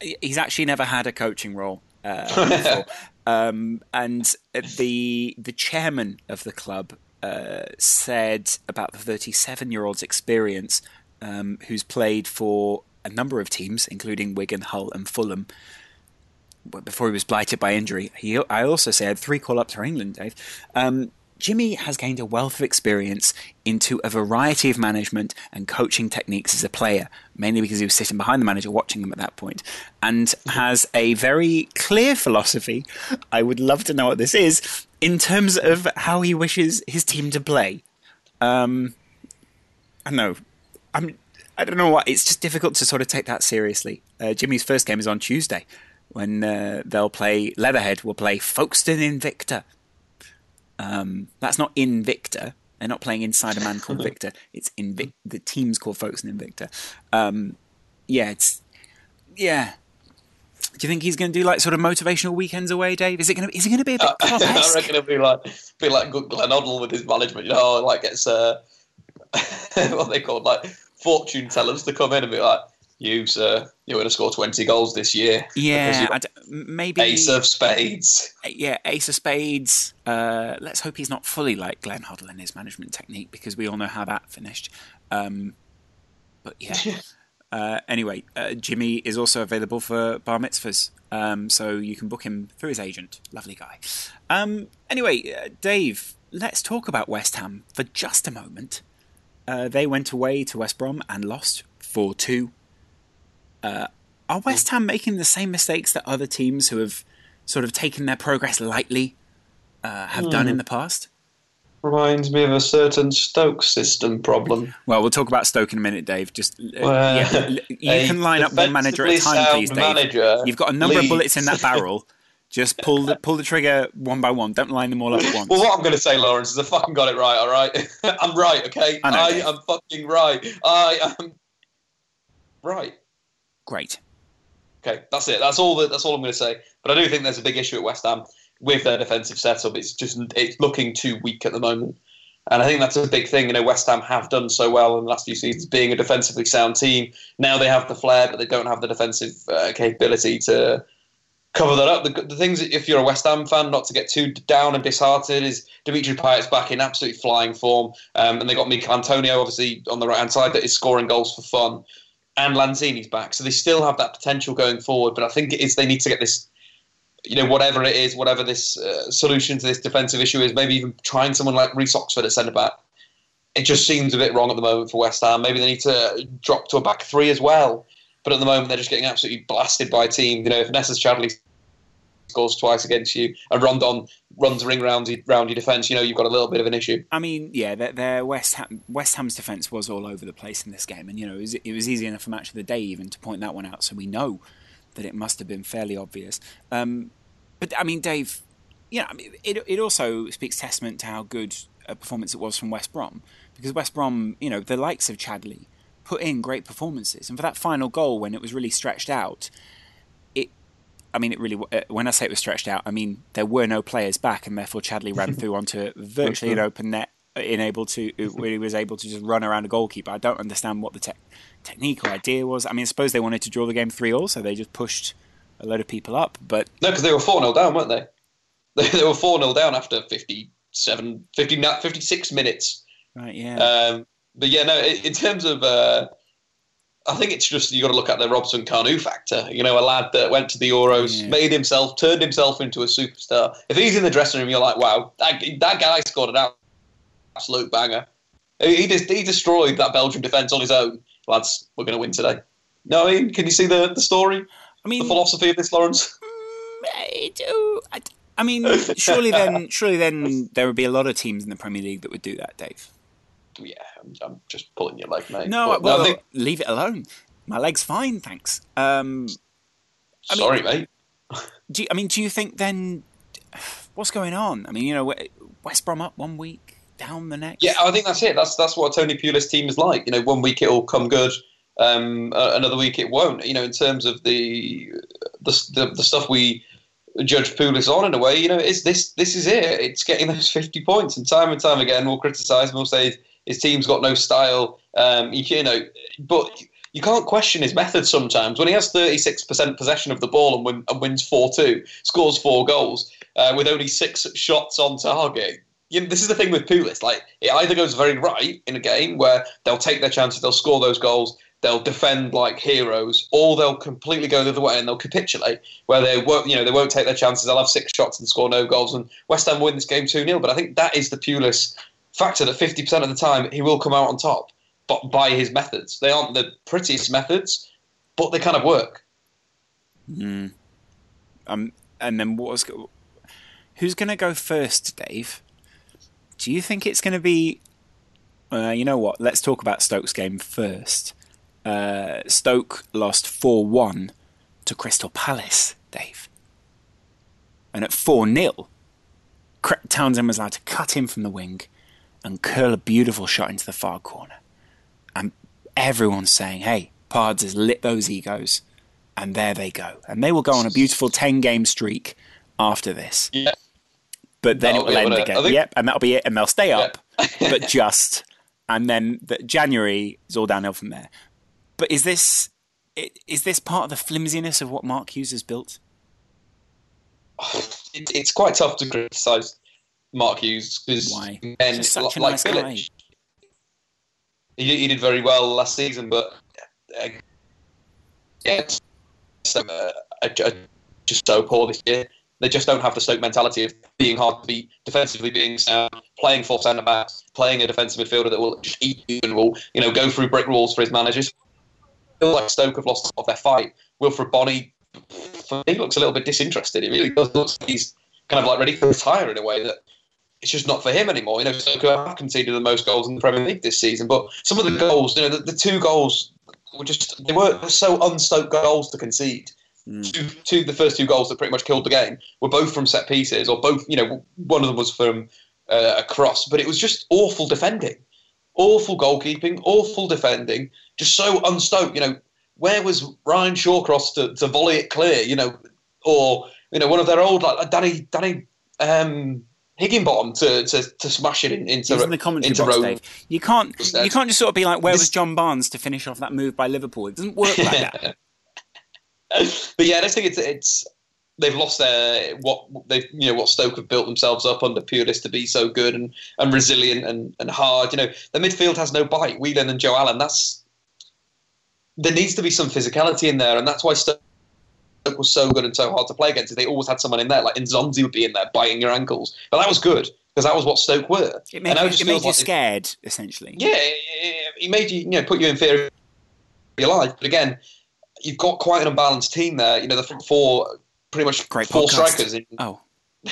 He's actually never had a coaching role uh, um, and the the chairman of the club uh, said about the 37 year old's experience, um, who's played for a number of teams, including Wigan, Hull, and Fulham. Before he was blighted by injury, he I also said three call ups for England, Dave. Um, Jimmy has gained a wealth of experience into a variety of management and coaching techniques as a player, mainly because he was sitting behind the manager watching them at that point, and has a very clear philosophy. I would love to know what this is in terms of how he wishes his team to play. Um, I know. I'm. I don't know what. It's just difficult to sort of take that seriously. Uh, Jimmy's first game is on Tuesday, when uh, they'll play Leatherhead. Will play Folkestone Invicta um, that's not Invicta. They're not playing inside a man called Victor. It's Invic- the team's called Folkestone Invicta. Um, yeah, it's yeah. Do you think he's going to do like sort of motivational weekends away, Dave? Is it going to is it going to be a bit? Uh, I reckon it'll be like be like Hoddle with his management. You know, like gets uh, what they call like fortune tellers to come in and be like, you, sir, you're going to score 20 goals this year. Yeah, maybe. Ace of spades. Yeah, ace of spades. Uh, let's hope he's not fully like Glenn Hoddle in his management technique because we all know how that finished. Um, but yeah. uh, anyway, uh, Jimmy is also available for bar mitzvahs. Um, so you can book him through his agent. Lovely guy. Um, anyway, uh, Dave, let's talk about West Ham for just a moment. Uh, they went away to West Brom and lost 4 2. Uh, are West Ham making the same mistakes that other teams who have sort of taken their progress lightly uh, have done in the past? Reminds me of a certain Stoke system problem. Well, we'll talk about Stoke in a minute, Dave. Just uh, yeah, you can line up one manager at a time, please, Dave. manager You've got a number of bullets in that barrel. Just pull the pull the trigger one by one. Don't line them all up at once. Well, what I'm going to say, Laurence, is I fucking got it right. All right, I'm right. Okay, I, know, I am fucking right. I am right. Great. Okay, that's it. That's all. That, that's all I'm going to say. But I do think there's a big issue at West Ham with their defensive setup. It's just it's looking too weak at the moment, and I think that's a big thing. You know, West Ham have done so well in the last few seasons, being a defensively sound team. Now they have the flair, but they don't have the defensive uh, capability to cover that up. The, the things, if you're a West Ham fan, not to get too down and disheartened, is Dimitri Payet's back in absolutely flying form, um, and they got Michail Antonio obviously on the right hand side that is scoring goals for fun, and Lanzini's back, so they still have that potential going forward. But I think it is they need to get this. You know, whatever it is, whatever this uh, solution to this defensive issue is, maybe even trying someone like Reece Oxford at centre back. It just seems a bit wrong at the moment for West Ham. Maybe they need to drop to a back three as well. But at the moment, they're just getting absolutely blasted by teams. You know, if Nacer Chadli scores twice against you and Rondon runs a ring round, you- round your defence, you know, you've got a little bit of an issue. I mean, yeah, their, their West Ham West Ham's defense was all over the place in this game, and you know it was, it was easy enough for match of the day even to point that one out, so we know that it must have been fairly obvious. Um, but I mean, Dave, you it it also speaks testament to how good a performance it was from West Brom because West Brom, you know, the likes of Chadli put in great performances, and for that final goal when it was really stretched out, I mean, it really. uh, When I say it was stretched out, I mean there were no players back, and therefore Chadli ran through onto virtually an open net, uh, unable to, really was able to just run around a goalkeeper. I don't understand what the te- technique or idea was. I mean, I suppose they wanted to draw the game three all, so they just pushed a load of people up. But No, because they were 4 0 down, weren't they? They, they were 4 0 down after 57, 50, 56 minutes. right, yeah, Um, but yeah, no, in, in terms of. Uh, I think it's just you got to look at the Robson-Kanu factor. You know, a lad that went to the Euros, Yeah. made himself, turned himself into a superstar. If he's in the dressing room, you're like, wow, that, that guy scored an absolute banger. He just he destroyed that Belgium defence on his own. Lads, we're going to win today. No, I mean, can you see the, the story, I mean, the philosophy of this, Laurence? Mm, I do. I, I mean, surely then, surely then, there would be a lot of teams in the Premier League that would do that, Dave. Yeah, I'm, I'm just pulling your leg, mate. No, But, well, I think, leave it alone. My leg's fine, thanks. Um, I mean- sorry, mate. do you, I mean, do you think then? What's going on? I mean, you know, West Brom up one week, down the next. Yeah, I think that's it. That's that's what a Tony Pulis team is like. You know, one week it'll come good, um, another week it won't. You know, in terms of the the the, the stuff we judge Pulis on in a way, you know, it's this this is it. It's getting those fifty points, and time and time again we'll criticise and We'll say his team's got no style. Um, you, you know, but. You can't question his methods sometimes. When he has 36% possession of the ball and, win, and wins 4 2, scores four goals uh, with only six shots on target, you know, this is the thing with Pulis. Like it either goes very right in a game where they'll take their chances, they'll score those goals, they'll defend like heroes, or they'll completely go the other way and they'll capitulate, where they won't, you know, they won't take their chances. They'll have six shots and score no goals. And West Ham win this game two 0 But I think that is the Pulis factor that fifty percent of the time he will come out on top, but by his methods. They aren't the prettiest methods, but they kind of work. Um, and then what was? Who's going to go first, Dave? Do you think it's going to be? Uh, you know what? Let's talk about Stoke's game first. Uh, Stoke lost four one to Crystal Palace, Dave, and at four 0 Townsend was allowed to cut in from the wing and curl a beautiful shot into the far corner. And everyone's saying, "Hey, Pards has lit those egos." and there they go. And they will go on a beautiful 10 game streak after this. Yeah. But then That'll it will end it? again. Think- Yep, and that'll be it. And they'll stay up, Yeah. but just. And then the, January is all downhill from there. But is this is this part of the flimsiness of what Mark Hughes has built? It, it's quite tough to criticise Mark Hughes because Why? men He's such a like nice. He, he did very well last season, but uh, yeah, it's, um, uh, uh, just so poor this year. They just don't have the Stoke mentality of being hard to beat, defensively being sound, playing four centre backs, playing a defensive midfielder that will just eat you and will you know go through brick walls for his managers. feel like Stoke have lost of their fight. Wilfried Bony, for me, looks a little bit disinterested. It really does look like he's kind of like ready to retire in a way that it's just not for him anymore. You know, Stoke have conceded the most goals in the Premier League this season, but some of the goals, you know, the, the two goals were just they were so unstoked goals to concede. Mm. Two, two, the first two goals that pretty much killed the game were both from set pieces, or both. You know, one of them was from uh, a cross, but it was just awful defending, awful goalkeeping, awful defending, just so unstoked. You know, where was Ryan Shawcross to, to volley it clear? You know, or you know, one of their old like Danny Danny. Um, Higginbotham to, to, to smash it in, into in the commentary box, Dave. You can't you can't just sort of be like, where this, was John Barnes to finish off that move by Liverpool? It doesn't work like that. but yeah, I just think it's it's they've lost their what they you know what Stoke have built themselves up under Pulis to be so good and, and resilient and, and hard. You know, the midfield has no bite. Whelan and Joe Allen. That's there needs to be some physicality in there, and that's why Stoke was so good and so hard to play against. They always had someone in there, like Nzonzi would be in there biting your ankles, but that was good because that was what Stoke were. It made, it made you like scared, it, essentially. Yeah, it, made you, you know, put you in fear of your life. But again, you've got quite an unbalanced team there. You know, the front four, pretty much Great four podcast. strikers. In, oh.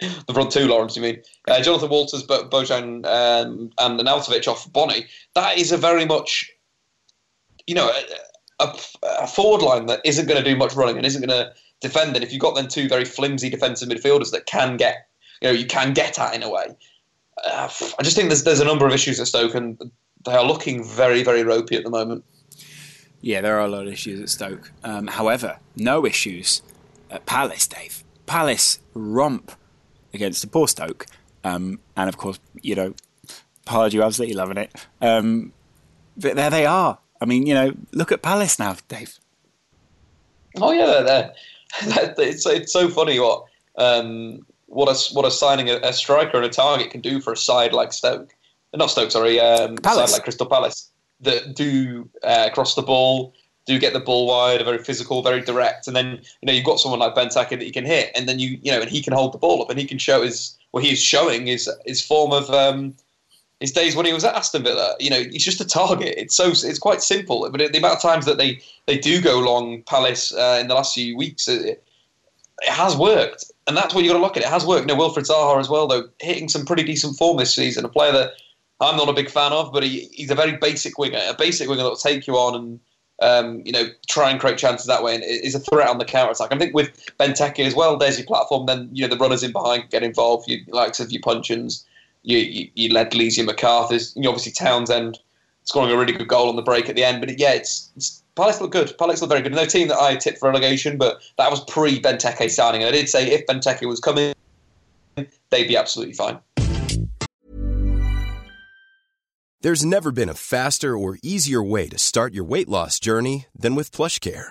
the front two, Laurence, you mean? Uh, Jonathan Walters, Bojan, um, and Arnautovic off Bony. That is a very much, you know, a, a forward line that isn't going to do much running and isn't going to defend. And if you've got then two very flimsy defensive midfielders that can get, you know, you can get at in a way. Uh, I just think there's there's a number of issues at Stoke, and they are looking very very ropey at the moment. Yeah, there are a lot of issues at Stoke. Um, however, no issues at Palace, Dave. Palace romp against the poor Stoke, um, and of course, you know, Pardew absolutely loving it. Um, but there they are. I mean, you know, look at Palace now, Dave. Oh yeah, they're, they're, it's it's so funny what um, what a what a signing a, a, striker and a target can do for a side like Stoke, not Stoke, sorry, um, side like Crystal Palace that do uh, cross the ball, do get the ball wide, are very physical, very direct, and then you know you've got someone like Benteke that you can hit, and then you you know and he can hold the ball up and he can show his what he's showing his his form of um, his days when he was at Aston Villa. You know, he's just a target. It's so it's quite simple. But the amount of times that they they do go long Palace uh, in the last few weeks, it, it has worked, and that's what you've got to look at. It has worked. You know, Wilfried Zaha as well, though, hitting some pretty decent form this season. A player that I'm not a big fan of, but he, he's a very basic winger, a basic winger that will take you on and. Um, you know, try and create chances that way, and is a threat on the counter attack. I think with Benteke as well, there's your platform. Then you know the runners in behind get involved. You likes of your Puncheons, you, you, you Ledleys, your McCarthy's, you obviously Townsend scoring a really good goal on the break at the end. But yeah, it's, it's Palace look good. Palace look very good. No team that I tipped for relegation, but that was pre Benteke signing. And I did say if Benteke was coming, they'd be absolutely fine. There's never been a faster or easier way to start your weight loss journey than with PlushCare.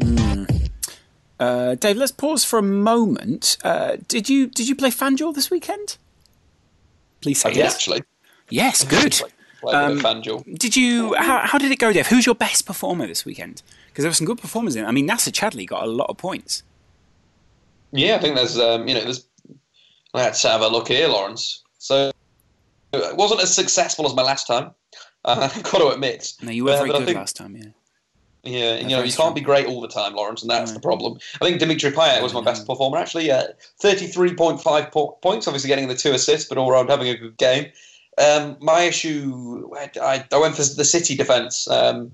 Mm. Uh, Dave, let's pause for a moment. Uh, did you did you play FanDuel this weekend? Please say yes. Actually, yes, good. Um, did you? How, how did it go, Dave? Who's your best performer this weekend? Because there were some good performers in. it. I mean, Nacer Chadli got a lot of points. Yeah, I think there's um, you know there's let's have a look here, Laurence. So it wasn't as successful as my last time. Uh, I've got to admit. No, you were uh, very good think, last time. Yeah. Yeah, and, you know, you can't be great all the time, Laurence, and that's the problem. I think Dimitri Payet was my best performer, actually. Uh, 33.5 po- points, obviously getting the two assists, but all around having a good game. Um, my issue, I, I, went for the City defence, um,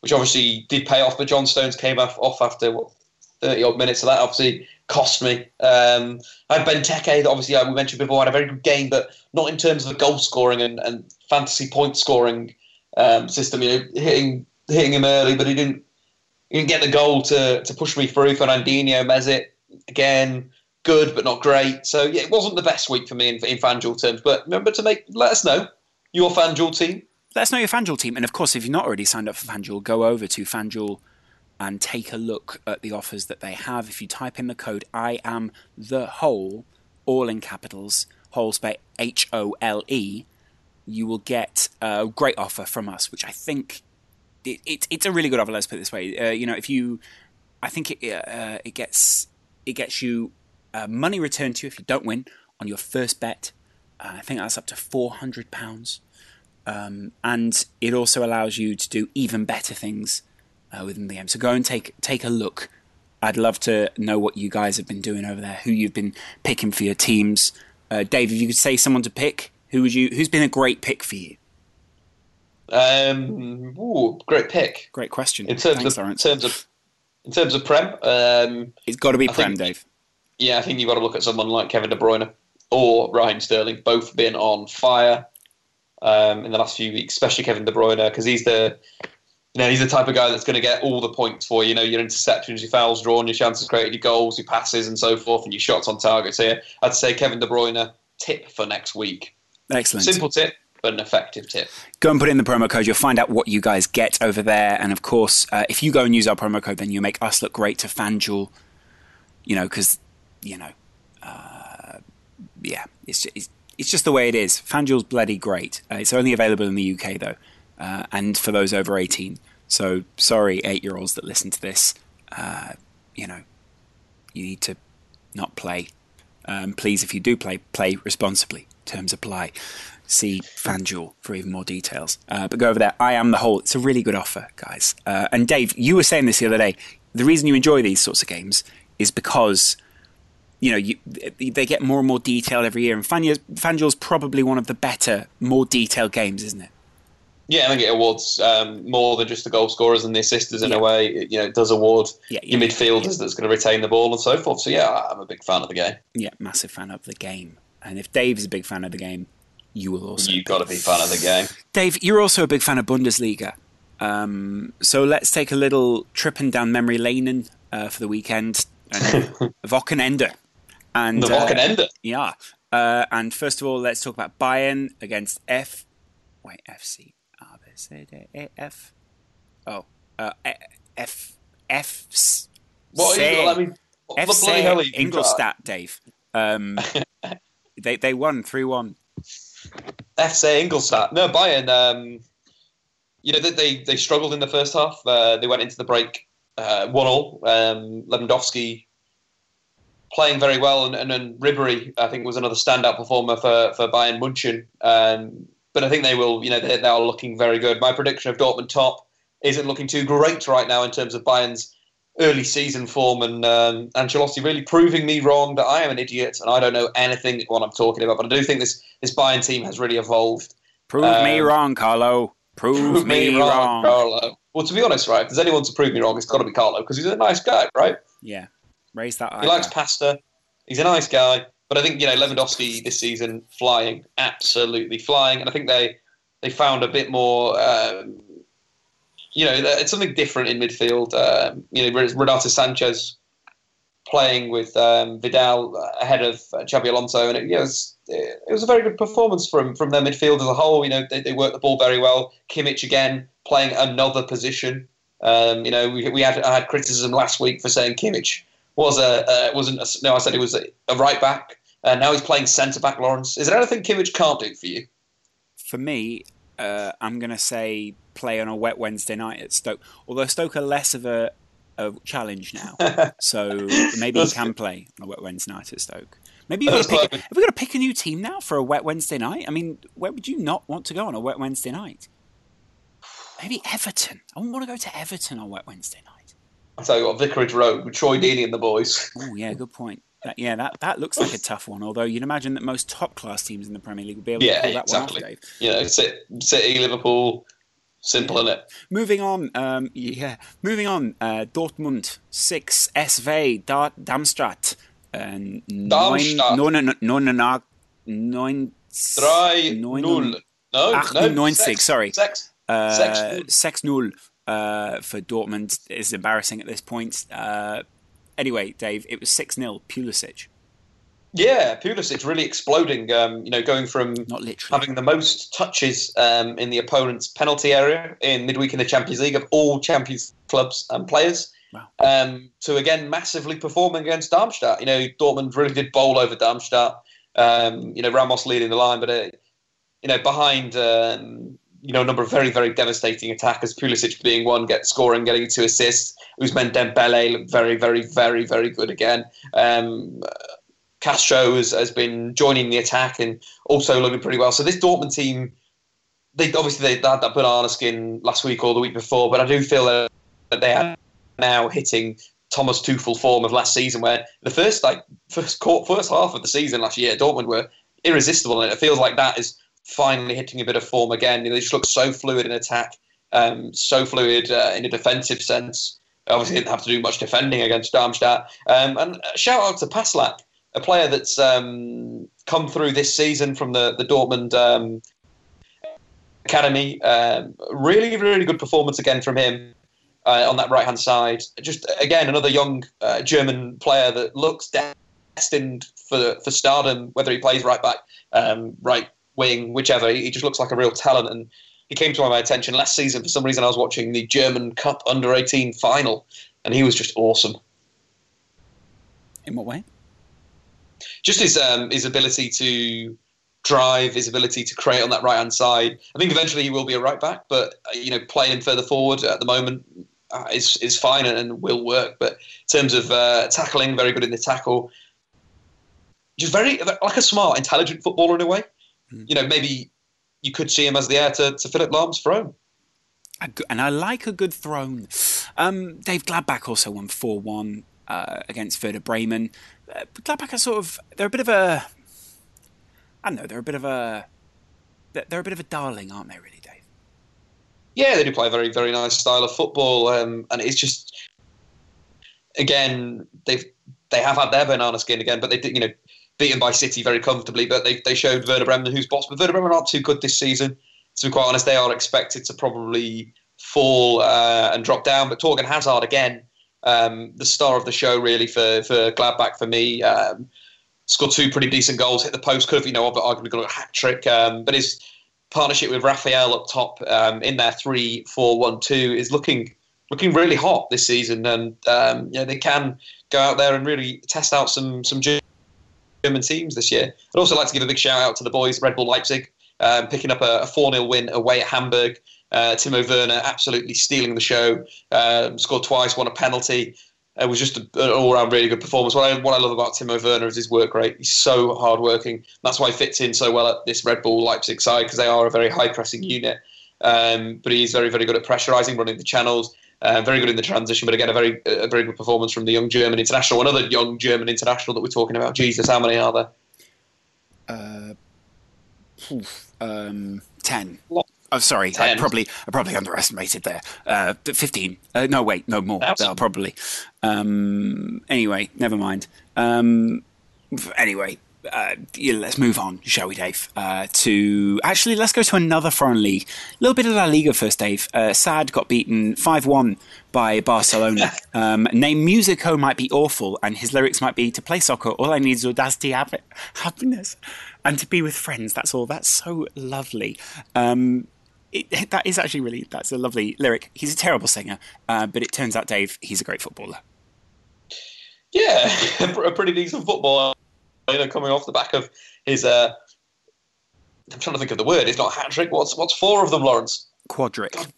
which obviously did pay off, but John Stones came off, off after what, 30 odd minutes, so that obviously cost me. Um, I had Benteke, that obviously uh, we mentioned before, had a very good game, but not in terms of the goal scoring and, and fantasy point scoring um, system. You know, hitting hitting him early, but he didn't he didn't get the goal to to push me through. Fernandinho, Mesut, again, good but not great. So yeah, it wasn't the best week for me in, in FanDuel terms. But remember to make let us know your FanDuel team. Let us know your FanDuel team, and of course, if you've not already signed up for FanDuel, go over to FanDuel and take a look at the offers that they have. If you type in the code I am the hole, all in capitals, hole spelled H O L E, you will get a great offer from us, which I think it, it, it's a really good offer. Let's put it this way. Uh, you know, if you, I think it uh, it gets it gets you uh, money returned to you if you don't win on your first bet. Uh, I think that's up to four hundred pounds, um, and it also allows you to do even better things uh, within the game. So go and take take a look. I'd love to know what you guys have been doing over there, who you've been picking for your teams. Uh, Dave, if you could say someone to pick, who would you? Who's been a great pick for you? Um, ooh, great pick. Great question. In terms Thanks, of Laurence. in terms of in terms of prem, um, it's got to be I prem, think, Dave. Yeah, I think you've got to look at someone like Kevin De Bruyne or Ryan Sterling. Both been on fire um, in the last few weeks, especially Kevin De Bruyne because he's the you know, he's the type of guy that's going to get all the points for you know your interceptions, your fouls drawn, your chances created, your goals, your passes, and so forth, and your shots on target. So yeah, I'd say Kevin De Bruyne tip for next week. Excellent. Simple tip, but an effective tip. Go and put in the promo code. You'll find out what you guys get over there. And of course, uh, if you go and use our promo code, then you make us look great to FanDuel. You know, because you know, uh, yeah, it's, just, it's, it's just the way it is. FanDuel's bloody great. Uh, it's only available in the UK though, uh, and for those over eighteen. So sorry, eight-year-olds that listen to this. Uh, you know, you need to not play. Um, please, if you do play, play responsibly. Terms apply see FanDuel for even more details. Uh, but go over there. I am the hole. It's a really good offer, guys. Uh, and Dave, you were saying this the other day. The reason you enjoy these sorts of games is because you know you, they get more and more detailed every year. And FanDuel's probably one of the better, more detailed games, isn't it? Yeah, I think it awards um, more than just the goal scorers and the assisters in yeah. a way. It, you know, it does award yeah, yeah, your midfielders that's going to retain the ball and so forth. So yeah, I'm a big fan of the game. Yeah, massive fan of the game. And if Dave's a big fan of the game, you will also. You've got to be fan of the game. Dave, you're also a big fan of Bundesliga. Um, so let's take a little tripping down memory lane uh, for the weekend. And Wochenende. And, the Wochenende? Uh, yeah. Uh, and first of all, let's talk about Bayern against F. Wait, FC. A, B, C, D, E, F. Oh. Uh, F. F. What C, I mean, FC Ingolstadt, Dave. Um, they, they won 3 1. FC Ingolstadt. No, Bayern. Um, you know, they, they struggled in the first half. Uh, they went into the break uh, one all. Um, Lewandowski playing very well, and, and, and Ribery, I think, was another standout performer for, for Bayern Munchen. Um, but I think they will, you know, they, they are looking very good. My prediction of Dortmund top isn't looking too great right now in terms of Bayern's early season form and um, Ancelotti really proving me wrong that I am an idiot and I don't know anything what I'm talking about. But I do think this this Bayern team has really evolved. Prove um, me wrong, Carlo. Prove, prove me, me wrong, Carlo. Well, to be honest, right, if there's anyone to prove me wrong, it's got to be Carlo because he's a nice guy, right? Yeah, raise that. He likes pasta. He's a nice guy, but I think you know Lewandowski this season flying, absolutely flying, and I think they they found a bit more. Um, you know, it's something different in midfield. Um, you know, Renato Sanches playing with um, Vidal ahead of uh, Xabi Alonso, and it, you know, it, was, it was a very good performance from from their midfield as a whole. You know, they, they worked the ball very well. Kimmich again playing another position. Um, you know, we, we had I had criticism last week for saying Kimmich was a uh, wasn't a, no, I said he was a, a right back. Uh, now he's playing centre back. Laurence, is there anything Kimmich can't do for you? For me, uh, I'm going to say play on a wet Wednesday night at Stoke. Although Stoke are less of a, a challenge now, so maybe he can play on a wet Wednesday night at Stoke. Maybe you've got, pick, have we got to pick a new team now for a wet Wednesday night? I mean, where would you not want to go on a wet Wednesday night? Maybe Everton. I wouldn't want to go to Everton on a wet Wednesday night. I tell you what, Vicarage Road with Troy hmm. Deeney and the boys. Oh yeah, good point. That, yeah, that, that looks like a tough one. Although you'd imagine that most top class teams in the Premier League would be able yeah, to pull that exactly. one off, Dave. You know, City, Liverpool, simple, isn't it? Moving on, um, yeah. Moving on, uh, Dortmund six, SV da- Darmstadt. Uh, Darmstadt. Neun, neun, neun, neun, neun, Drei, neun, null. No, Ach, no, neun, six, sorry. Six, Uh, six, six null uh, for Dortmund is embarrassing at this point. Uh, anyway, Dave, it was six 0 Pulisic. Yeah, Pulisic really exploding. Um, you know, going from Not literally. having the most touches um, in the opponent's penalty area in midweek in the Champions League of all Champions clubs and players. Wow. Um, to again massively performing against Darmstadt. You know, Dortmund really did bowl over Darmstadt. Um, you know, Ramos leading the line, but uh, you know, behind um, you know a number of very very devastating attackers. Pulisic being one, get scoring, getting two assists. Ousmane Dembele looked very very very very good again. Um, Castro has, has been joining the attack and also looking pretty well. So this Dortmund team, they obviously they had that banana skin last week or the week before, but I do feel that, that they are now hitting Thomas Tuchel form of last season, where the first like first court, first half of the season last year, Dortmund were irresistible, and it feels like that is finally hitting a bit of form again. They just look so fluid in attack, um, so fluid uh, in a defensive sense. Obviously, didn't have to do much defending against Darmstadt. Um, and shout out to Passlack, a player that's um, come through this season from the the Dortmund um, academy. Um, really, really good performance again from him uh, on that right hand side. Just again, another young uh, German player that looks destined for for stardom, whether he plays right back, um, right wing, whichever. He just looks like a real talent and. He came to my attention last season. For some reason, I was watching the German Cup Under 18 final, and he was just awesome. In what way? Just his um, his ability to drive, his ability to create on that right hand side. I think eventually he will be a right back, but uh, you know, playing further forward at the moment uh, is is fine and, and, will work. But in terms of uh, tackling, very good in the tackle. Just very like a smart, intelligent footballer in a way. Mm. You know, maybe you could see him as the heir to, to Philipp Lahm's throne. And I like a good throne. Um, Dave Gladbach also won 4 1 uh, against Werder Bremen. Uh, Gladbach are sort of they're a bit of a I don't know they're a bit of a they're a bit of a darling, aren't they? Really, Dave? Yeah, they do play a very very nice style of football, um, and it's just again they've they have had their banana skin again, but they you know beaten by City very comfortably, but they they showed Werder Bremen who's boss. But Werder Bremen aren't too good this season. To be quite honest, they are expected to probably fall uh, and drop down. But Torgan Hazard again um, the star of the show really for for Gladbach for me. Um, scored two pretty decent goals, hit the post. Could have you know arguably got a hat trick, um, but his partnership with Raffael up top um, in their three four one two is looking looking really hot this season, and um, you know, they can go out there and really test out some some German teams this year. I'd also like to give a big shout out to the boys Red Bull Leipzig. Um, picking up a 4 0 win away at Hamburg. Uh, Timo Werner absolutely stealing the show. Um, scored twice, won a penalty. It was just an all-round really good performance. What I, what I love about Timo Werner is his work rate. He's so hard-working. That's why he fits in so well at this Red Bull Leipzig side because they are a very high-pressing unit. Um, but he's very, very good at pressurising, running the channels. Uh, very good in the transition, but again, a very, a very good performance from the young German international. Another young German international that we're talking about. Jesus, how many are there? Uh, um, ten. Oh, sorry. I probably I probably underestimated there. Uh, Fifteen. Uh, no, wait, no more. Probably. Um, anyway, never mind. Um, anyway, uh, yeah, let's move on, shall we, Dave? Uh, to actually, let's go to another foreign league. A little bit of La Liga first, Dave. Uh, Sad got beaten five one by Barcelona. um, name Musico might be awful, and his lyrics might be to play soccer. All I need is audacity, happiness, and to be with friends. That's all. That's so lovely. Um, it, that is actually really that's a lovely lyric. He's a terrible singer, uh, but it turns out, Dave, he's a great footballer. Yeah, a pretty decent footballer. You know, coming off the back of his. Uh, I'm trying to think of the word. It's not hat trick. What's what's four of them, Laurence? Quadric.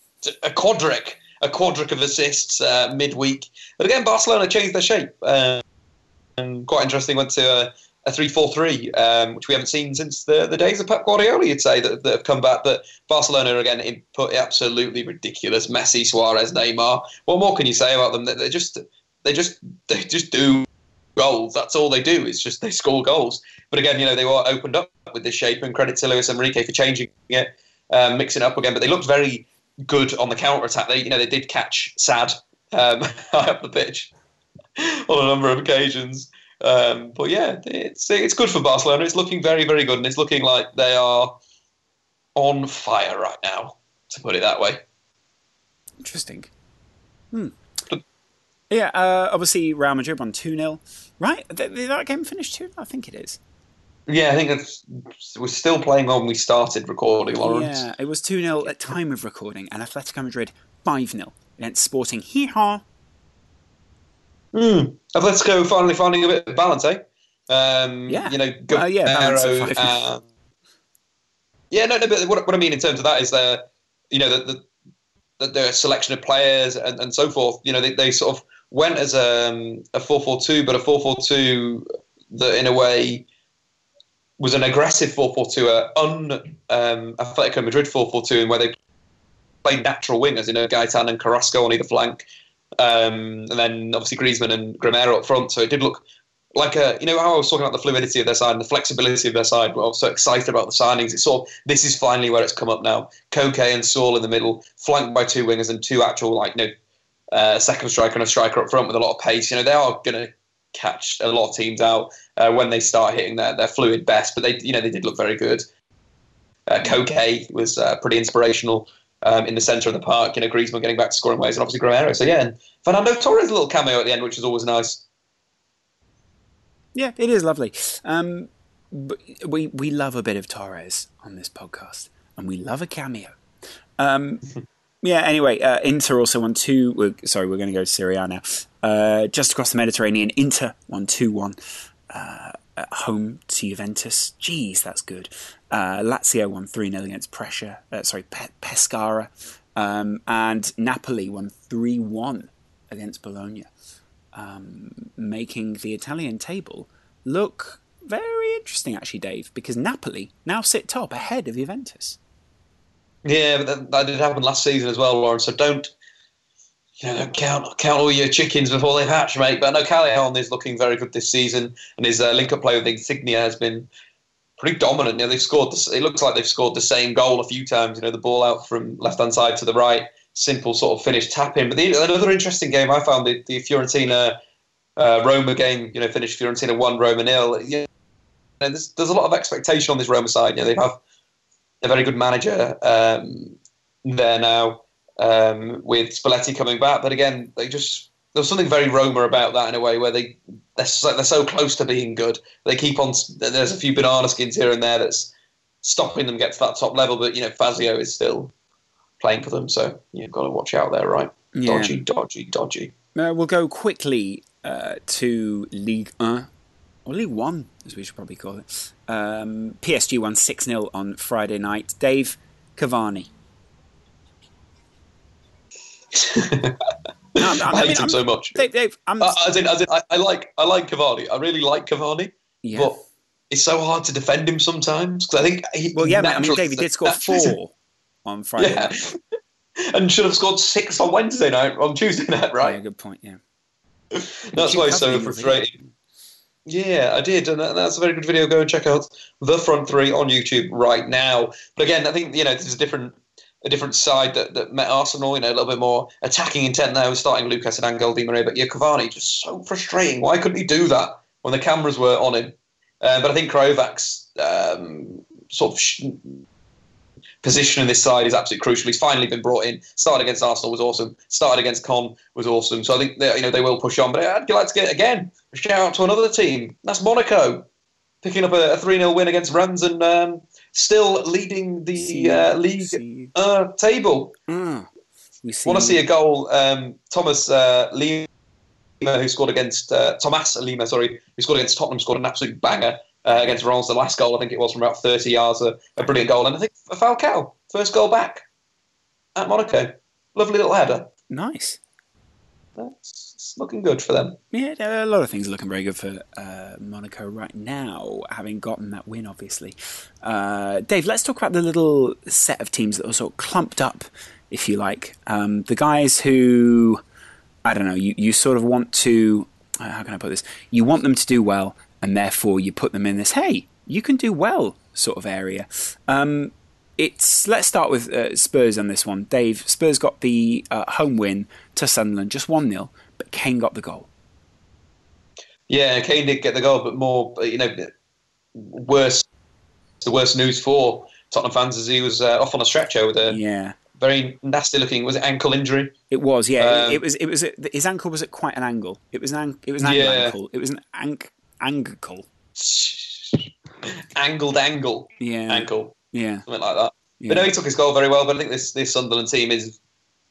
A quadric. A quadric of assists uh, midweek. But again, Barcelona changed their shape. And quite interesting. Went to uh, a 3-4-3, um, which we haven't seen since the, the days of Pep Guardiola, you'd say, that, that have come back. But Barcelona, again, input absolutely ridiculous. Messi, Suarez, Neymar. What more can you say about them? They just, they just, they just do goals. That's all they do. It's just they score goals. But again, you know, they were opened up with this shape, and credit to Luis Enrique for changing it, um, mixing it up again. But they looked very good on the counter attack. They, you know, they did catch Sad um, high up the pitch on a number of occasions. Um, but yeah, it's it's good for Barcelona. It's looking very very good, and it's looking like they are on fire right now. To put it that way. Interesting. Hmm. Yeah, uh, obviously Real Madrid won 2 0. Right? Did that game finish 2 I think it is. Yeah, I think it's, we're still playing on when we started recording, Laurence. Yeah, it was 2 0 at time of recording, and Atletico Madrid 5 0 against Sporting Hee Haw. Hmm. Atletico finally finding a bit of balance, eh? Um, yeah. You know, uh, yeah, uh, yeah, no, no, but what, what I mean in terms of that is the, you know, the, the, the selection of players and, and so forth. You know, they, they sort of went as a, a 4-4-2, but a 4-4-2 that in a way was an aggressive 4-4-2, a un um, Atletico Madrid 4-4-2, where they played natural wingers, you know, Gaitán and Carrasco on either flank, um, and then obviously Griezmann and Gameiro up front. So it did look like a, you know, how I was talking about the fluidity of their side and the flexibility of their side. I was so excited about the signings. It's sort of this is finally where it's come up now. Koke and Saul in the middle, flanked by two wingers and two actual like you know, uh, second striker and a striker up front with a lot of pace. You know, they are going to catch a lot of teams out uh, when they start hitting their, their fluid best. But they, you know, they did look very good. Uh, Koke was uh, pretty inspirational um, in the centre of the park. You know, Griezmann getting back to scoring ways, and obviously Gameiro. So yeah, and Fernando Torres a little cameo at the end, which is always nice. Yeah, it is lovely. Um, we we love a bit of Torres on this podcast, and we love a cameo. Um, yeah. Anyway, uh, Inter also won two. We're, sorry, we're going to go to Serie A now. Uh, just across the Mediterranean, Inter won two one. Uh, at home to Juventus. Jeez, that's good. Uh, Lazio won 3 0 against Pressure, uh, sorry, Pe- Pescara. Um, and Napoli won 3 1 against Bologna, um, making the Italian table look very interesting, actually, Dave, because Napoli now sit top ahead of Juventus. Yeah, that, that did happen last season as well, Laurence. So don't you know, count count all your chickens before they've hatched, mate. But no, Callejon is looking very good this season, and his uh, link-up play with Insigne has been pretty dominant. You know, they've scored. The, it looks like they've scored the same goal a few times. You know, the ball out from left-hand side to the right, simple sort of finish tap in. But the, another interesting game I found the, the Fiorentina uh, Roma game. You know, finished Fiorentina one, Roma nil. You know, there's, there's a lot of expectation on this Roma side. You know, they have a very good manager um, there now um, with Spalletti coming back. But again, they just there's something very Roma about that in a way where they they're so, they're so close to being good. They keep on. There's a few banana skins here and there that's stopping them get to that top level. But you know, Fazio is still playing for them, so you've got to watch out there, right? Yeah. Dodgy, dodgy, dodgy. Uh, we'll go quickly uh, to League One, or League One, as we should probably call it. Um, PSG won 6 0 on Friday night. Dave Cavani. No, I, I, hate mean, him I'm, so much. Dave, Dave, uh, as in, as in, I, I, like, I like Cavani. I really like Cavani, yeah. but it's so hard to defend him sometimes because I think. He, well, yeah, I mean, Dave, he did score four on Friday. Yeah. and should have scored six on Wednesday night, on Tuesday night, right? Yeah, good point. Yeah, that's why it's so frustrating. Yeah, I did, and that's a very good video. Go and check out the front three on YouTube right now. But again, I think you know this is a different a different side that, that met Arsenal, you know, a little bit more attacking intent there, starting Lucas and Angel Di Maria. But yeah, Cavani, just so frustrating. Why couldn't he do that when the cameras were on him? Uh, but I think Krychowiak's um, sort of sh- position in this side is absolutely crucial. He's finally been brought in. Started against Arsenal was awesome. Started against Caen was awesome. So I think they, you know they will push on. But I'd like to get again a shout out to another team. That's Monaco picking up a, a 3 0 win against Rennes and um, still leading the uh, league uh, table. Mm. We want to see a goal. Um, Thomas uh, Lemar, who scored against uh, Thomas Lemar, sorry, who scored against Tottenham, scored an absolute banger uh, against Rennes. The last goal, I think it was from about 30 yards, a, a brilliant goal. And I think Falcao, first goal back at Monaco. Lovely little header. Nice. That's it's looking good for them. Yeah, a lot of things looking very good for uh, Monaco right now, having gotten that win, obviously. Uh, Dave, let's talk about the little set of teams that were sort of clumped up, if you like. Um, the guys who, I don't know, you, you sort of want to, uh, how can I put this? You want them to do well, and therefore you put them in this, hey, you can do well sort of area. Um, it's let's start with uh, Spurs on this one. Dave, Spurs got the uh, home win to Sunderland, just one 0 but Kane got the goal. Yeah, Kane did get the goal, but more, you know, worse. The worst news for Tottenham fans is he was uh, off on a stretcher with a yeah very nasty looking. Was it ankle injury? It was. Yeah, um, it, it, was. It was. His ankle was at quite an angle. It was an. It was an yeah. ankle. It was an ank, ankle. Angled angle. Yeah. Ankle. Yeah. Something like that. Yeah. But no, he took his goal very well. But I think this this Sunderland team is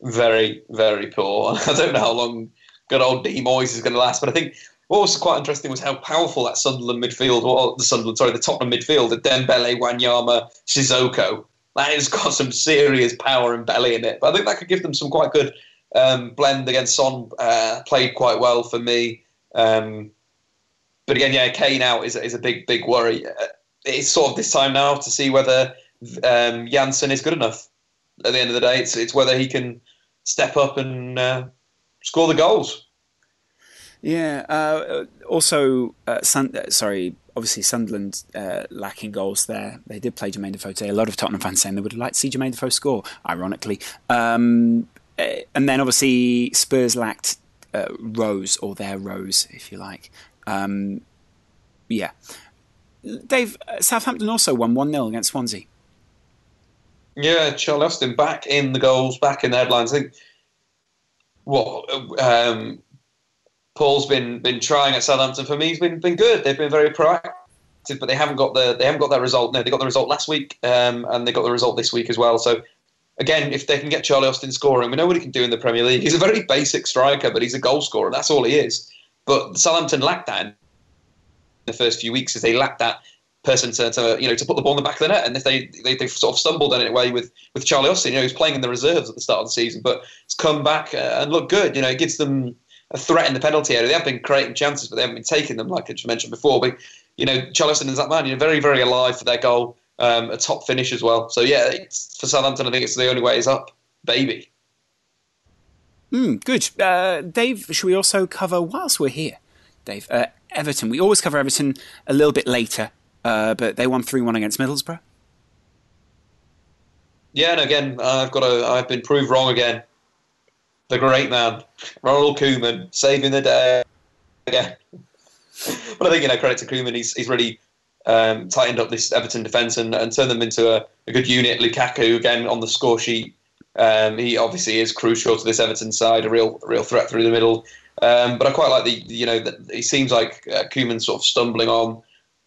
very very poor. I don't know how long good old D Moyes is going to last. But I think what was quite interesting was how powerful that Sunderland midfield, or the Sunderland, sorry, the Tottenham midfield, the Dembele, Wanyama, Sissoko. That has got some serious power and belly in it. But I think that could give them some quite good um, blend against Son. Uh, played quite well for me. Um, but again, yeah, Kane out is, is a big, big worry. Uh, it's sort of this time now to see whether um, Janssen is good enough. At the end of the day, it's, it's whether he can step up and uh, score the goals. Yeah. Uh, also, uh, Sun- uh, sorry, obviously Sunderland uh, lacking goals there. They did play Jermaine Defoe today. A lot of Tottenham fans saying they would like to see Jermaine Defoe score, ironically. Um, uh, and then obviously Spurs lacked uh, Rose, or their Rose, if you like. Um, yeah. Dave, Southampton also won 1 0 against Swansea. Yeah, Charlie Austin back in the goals, back in the headlines. I think what um, Puel's been been trying at Southampton for me. He's been been good. They've been very proactive, but they haven't got the they haven't got that result. No, they got the result last week, um, and they got the result this week as well. So again, if they can get Charlie Austin scoring, we know what he can do in the Premier League. He's a very basic striker, but he's a goal scorer. That's all he is. But Southampton lacked that in the first few weeks, as they lacked that person to, to, you know to put the ball in the back of the net, and if they they have sort of stumbled in a way with with Charlie Austin, you know, he's playing in the reserves at the start of the season, but it's come back uh, and looked good. You know, it gives them a threat in the penalty area. They have been creating chances, but they haven't been taking them, like I just mentioned before. But you know, Charlie Austin is that man. You're very, very alive for their goal. Um, a top finish as well. So yeah, for Southampton, I think it's the only way is up, baby. Mm, good, uh, Dave. Should we also cover whilst we're here, Dave? Uh, Everton. We always cover Everton a little bit later, uh, but they won three one against Middlesbrough. Yeah, and again, I've got to. I've been proved wrong again the great man, Ronald Koeman, saving the day again. but I think, you know, credit to Koeman, he's, he's really um, tightened up this Everton defence and, and turned them into a, a, good unit. Lukaku, again, on the score sheet, um, he obviously is crucial to this Everton side, a real real threat through the middle. Um, but I quite like the, you know, the, he seems like uh, Koeman sort of stumbling on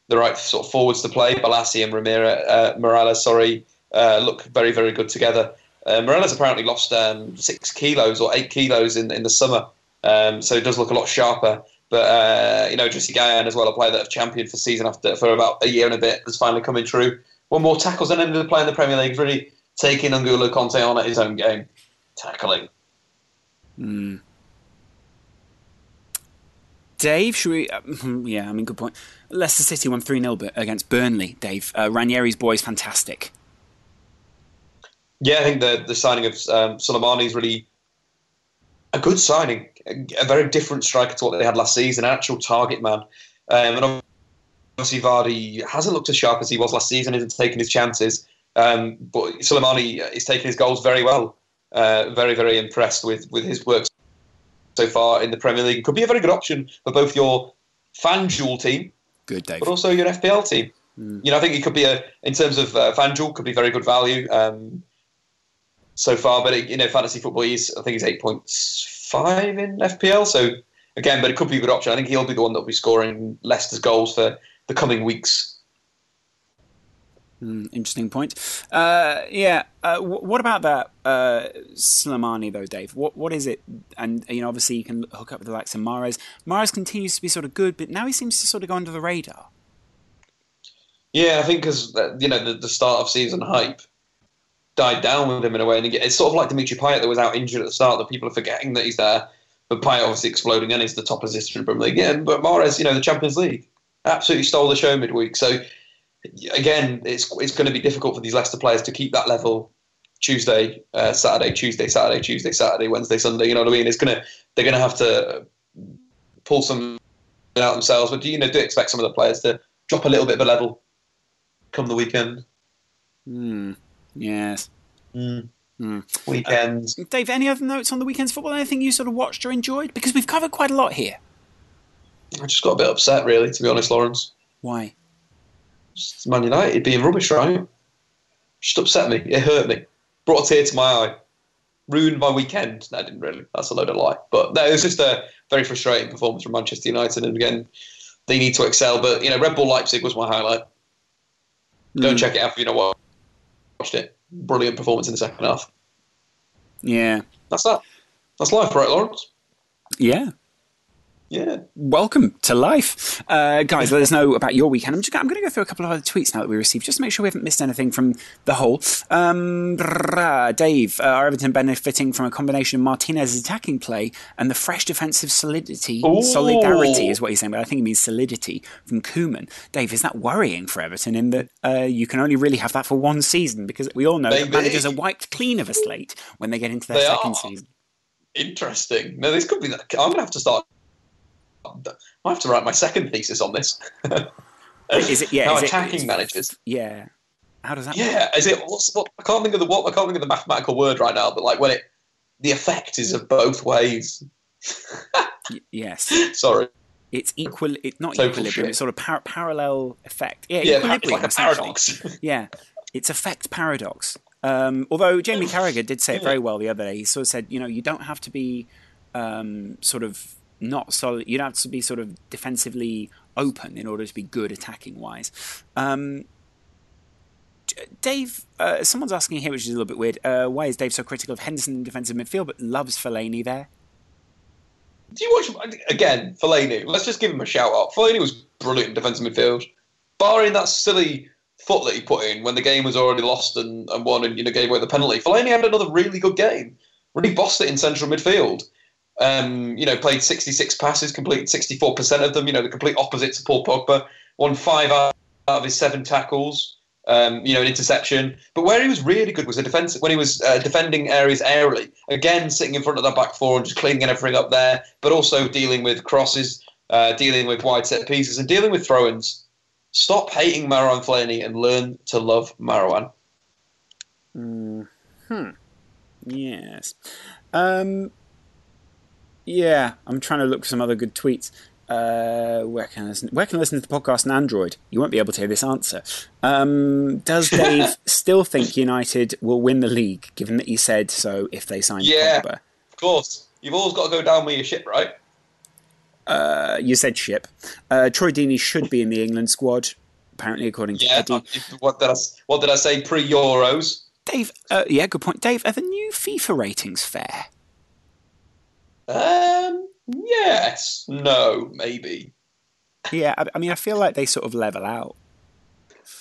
the right sort of forwards to play. Bolasie and Ramirez, uh, Mirallas, sorry, uh, look very, very good together. Uh, Mirallas apparently lost um, six kilos or eight kilos in, in the summer, um, so it does look a lot sharper. But uh, you know, Idrissa Gueye as well, a player that have championed for season after for about a year and a bit, is finally coming through. One more tackles than and ended up playing the Premier League, really taking N'Golo Kanté on at his own game, tackling. Mm. Dave, should we? Uh, yeah, I mean, good point. Leicester City won 3 0 against Burnley, Dave. Uh, Ranieri's boy is fantastic. Yeah, I think the the signing of um, Slimani is really a good signing. A, a, very different striker to what they had last season, an actual target man. Um, and obviously, Vardy hasn't looked as sharp as he was last season, isn't taking his chances. Um, but Slimani is taking his goals very well. Uh, very, very impressed with, with his work so far in the Premier League. Could be a very good option for both your FanDuel team, good Dave, but also your FPL team. Mm. You know, I think it could be a in terms of uh, FanDuel could be very good value. Um, so far. But it, you know, fantasy football, he's I think he's eight point five in FPL. So again, but it could be a good option. I think he'll be the one that'll be scoring Leicester's goals for the coming weeks. Mm, interesting point. Uh, yeah. Uh, w- what about that uh, Slimani though, Dave? What what is it? And you know, obviously you can hook up with the likes of Mahrez. Mahrez continues to be sort of good, but now he seems to sort of go under the radar. Yeah, I think because you know the, the start of season hype died down with him in a way. And it's sort of like Dimitri Payet that was out injured at the start that people are forgetting that he's there. But Payet obviously exploding and is the top assist in the League again. But Mahrez, you know, the Champions League absolutely stole the show midweek. So again, it's it's going to be difficult for these Leicester players to keep that level Tuesday, uh, Saturday, Tuesday, Saturday, Tuesday, Saturday, Wednesday, Sunday. You know what I mean? It's gonna they're gonna have to pull some out themselves. But do you know do expect some of the players to drop a little bit of a level come the weekend? Hmm. Yes. Mm. Mm. Weekends. Uh, Dave, any other notes on the weekend's football? Anything you sort of watched or enjoyed? Because we've covered quite a lot here. I just got a bit upset, really, to be honest, Lawrence. Why? Just Man United being rubbish, right? Just upset me. It hurt me. Brought a tear to my eye. Ruined my weekend. No, I didn't really. That's a load of lie. But no, it was just a very frustrating performance from Manchester United. And again, they need to excel. But, you know, Red Bull Leipzig was my highlight. Mm. Go and check it out if you know what. Watched it. Brilliant performance in the second half. Yeah. That's that. That's life, right, Lawrence? Yeah. Yeah. Welcome to life. Uh, guys, let us know about your weekend. I'm, just, I'm going to go through a couple of other tweets now that we received just to make sure we haven't missed anything from the hole. Um, Dave, uh, are Everton benefiting from a combination of Martinez's attacking play and the fresh defensive solidity? Ooh. Solidarity is what he's saying, but I think he means solidity from Koeman. Dave, is that worrying for Everton in that uh, you can only really have that for one season? Because we all know Maybe. that managers are wiped clean of a slate when they get into their They second are. season. Interesting. No, this could be. That. I'm going to have to start. I have to write my second thesis on this. Is it? Yeah. Now is it- attacking managers. Yeah. How does that? work? Yeah, is it? What's, what, I can't think of the what. I can't think of the mathematical word right now. But like when it, the effect is of both ways. Y- yes. Sorry. It's equal. It's not Total equilibrium. shit. It's sort of par- parallel effect. Yeah, Yeah, it's equilibrium. like a paradox. Yeah, it's effect paradox. Um, although Jamie Carragher did say it very well the other day. He sort of said, you know, you don't have to be um, sort of not solid. You don't have to be sort of defensively open in order to be good attacking wise. Um, Dave, uh, someone's asking here, which is a little bit weird. Uh, why is Dave so critical of Henderson in defensive midfield, but loves Fellaini there? Do you watch again? Fellaini. Let's just give him a shout out. Fellaini was brilliant in defensive midfield, barring that silly foot that he put in when the game was already lost and, and won, and you know gave away the penalty. Fellaini had another really good game. Really bossed it in central midfield. Um, you know, played 66 passes, completed 64% of them. You know, the complete opposite to Paul Pogba. Won five out of his seven tackles. Um, you know, an interception. But where he was really good was a defense when he was uh, defending areas aerially. Again, sitting in front of that back four and just cleaning everything up there, but also dealing with crosses, uh, dealing with wide set pieces, and dealing with throw-ins. Stop hating Marwan Fellaini and learn to love Marwan. Hmm. Yes. Um, yeah, I'm trying to look for some other good tweets. Uh, where can I listen? Where can I listen to the podcast on Android? You won't be able to hear this answer. Um, does Dave still think United will win the league, given that he said so if they sign Yeah. Pogba? Of course, you've always got to go down with your ship, right? Uh, you said ship. Uh, Troy Deeney should be in the England squad, apparently, according to Yeah. Eddie. What did I? What did I say? Pre Euros. Dave, uh, yeah, good point. Dave, are the new FIFA ratings fair? Um. Yes. No. Maybe. Yeah, I, I mean, I feel like they sort of level out.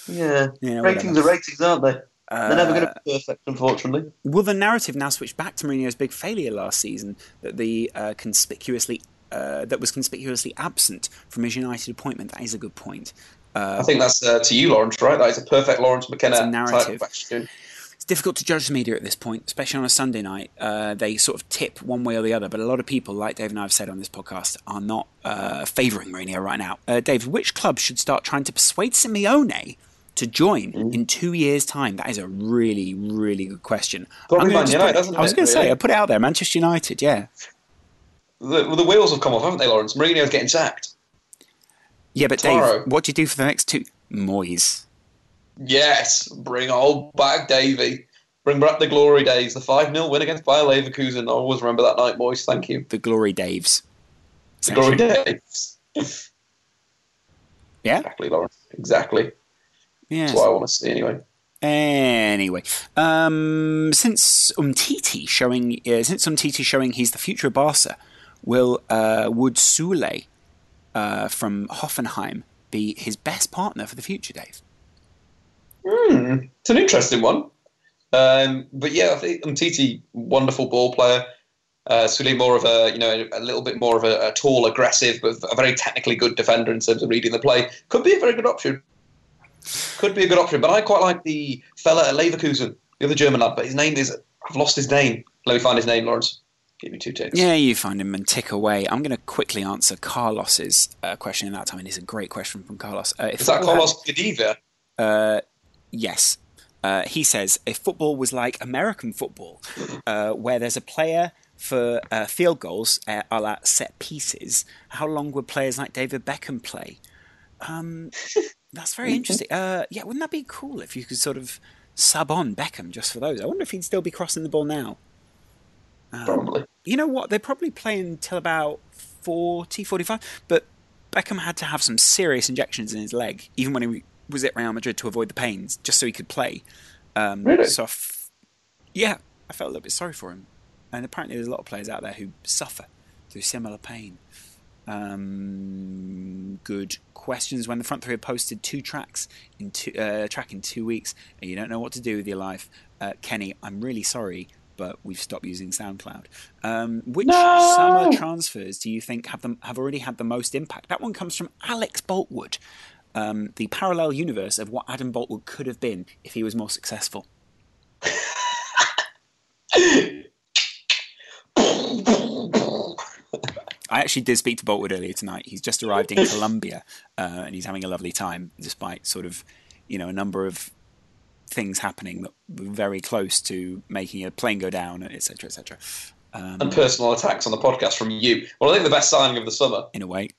Yeah. Yeah, ratings whatever. are ratings, aren't they? They're never going Uh, to be perfect, unfortunately. Will the narrative now switch back to Mourinho's big failure last season that the uh, conspicuously uh, that was conspicuously absent from his United appointment? That is a good point. Uh, I think that's uh, to you, Lawrence. Right? That is a perfect Lawrence McKenna It's a narrative. It's difficult to judge the media at this point, especially on a Sunday night. Uh, they sort of tip one way or the other, but a lot of people, like Dave and I have said on this podcast, are not uh, favouring Mourinho right now. Uh, Dave, which club should start trying to persuade Simeone to join Mm. in two years' time? That is a really, really good question. Probably Man United, put- I was going to say. I put it out there, Manchester United, yeah. The, well, the wheels have come off, haven't they, Lawrence? Mourinho's getting sacked. Yeah, but Tomorrow. Dave, what do you do for the next two? Moyes. Yes, bring old back Davy. Bring back the glory days. The 5 0 win against Bayer Leverkusen. I always remember that night, boys. Thank you. The Glory Daves. The glory days. Yeah? Exactly, Lawrence. Exactly. Yeah. That's what I want to see anyway. Anyway, um, since Umtiti showing uh, since Umtiti showing he's the future of Barca, will uh, would Sule uh, from Hoffenheim be his best partner for the future, Dave? Hmm, it's an interesting one. Um, but yeah, I think Umtiti, wonderful ball player. Uh, more of a you know a little bit more of a, a, tall, aggressive, but a very technically good defender in terms of reading the play. Could be a very good option. Could be a good option, but I quite like the fella at Leverkusen, the other German lad. But his name is I've lost his name. Let me find his name, Lawrence. Give me two ticks. Yeah, you find him and tick away. I'm going to quickly answer Carlos's uh, question in that time. And it's a great question from Carlos. Uh, is that Carlos Gadiva? Uh, yes. Uh, he says if football was like American football, uh, where there's a player for uh, field goals, uh, a la set pieces, how long would players like David Beckham play? Um, that's very interesting. Uh, yeah, wouldn't that be cool if you could sort of sub on Beckham just for those? I wonder if he'd still be crossing the ball now. Um, probably. You know what? They're probably playing until about 40, 45, but Beckham had to have some serious injections in his leg, even when he was at Real Madrid to avoid the pains, just so he could play. Um, really? So, yeah, I felt a little bit sorry for him. And apparently, there's a lot of players out there who suffer through similar pain. Um, good questions. When the front three have posted two tracks in two, uh, track in two weeks, and you don't know what to do with your life, uh, Kenny, I'm really sorry, but we've stopped using SoundCloud. Um, which no! summer transfers do you think have them have already had the most impact? That one comes from Alex Boltwood. Um, the parallel universe of what Adam Boultwood could have been if he was more successful. I actually did speak to Boultwood earlier tonight. He's just arrived in Colombia uh, and he's having a lovely time, despite sort of, you know, a number of things happening that were very close to making a plane go down, etc., etc. Um, and personal attacks on the podcast from you. Well, I think the best signing of the summer, in a way.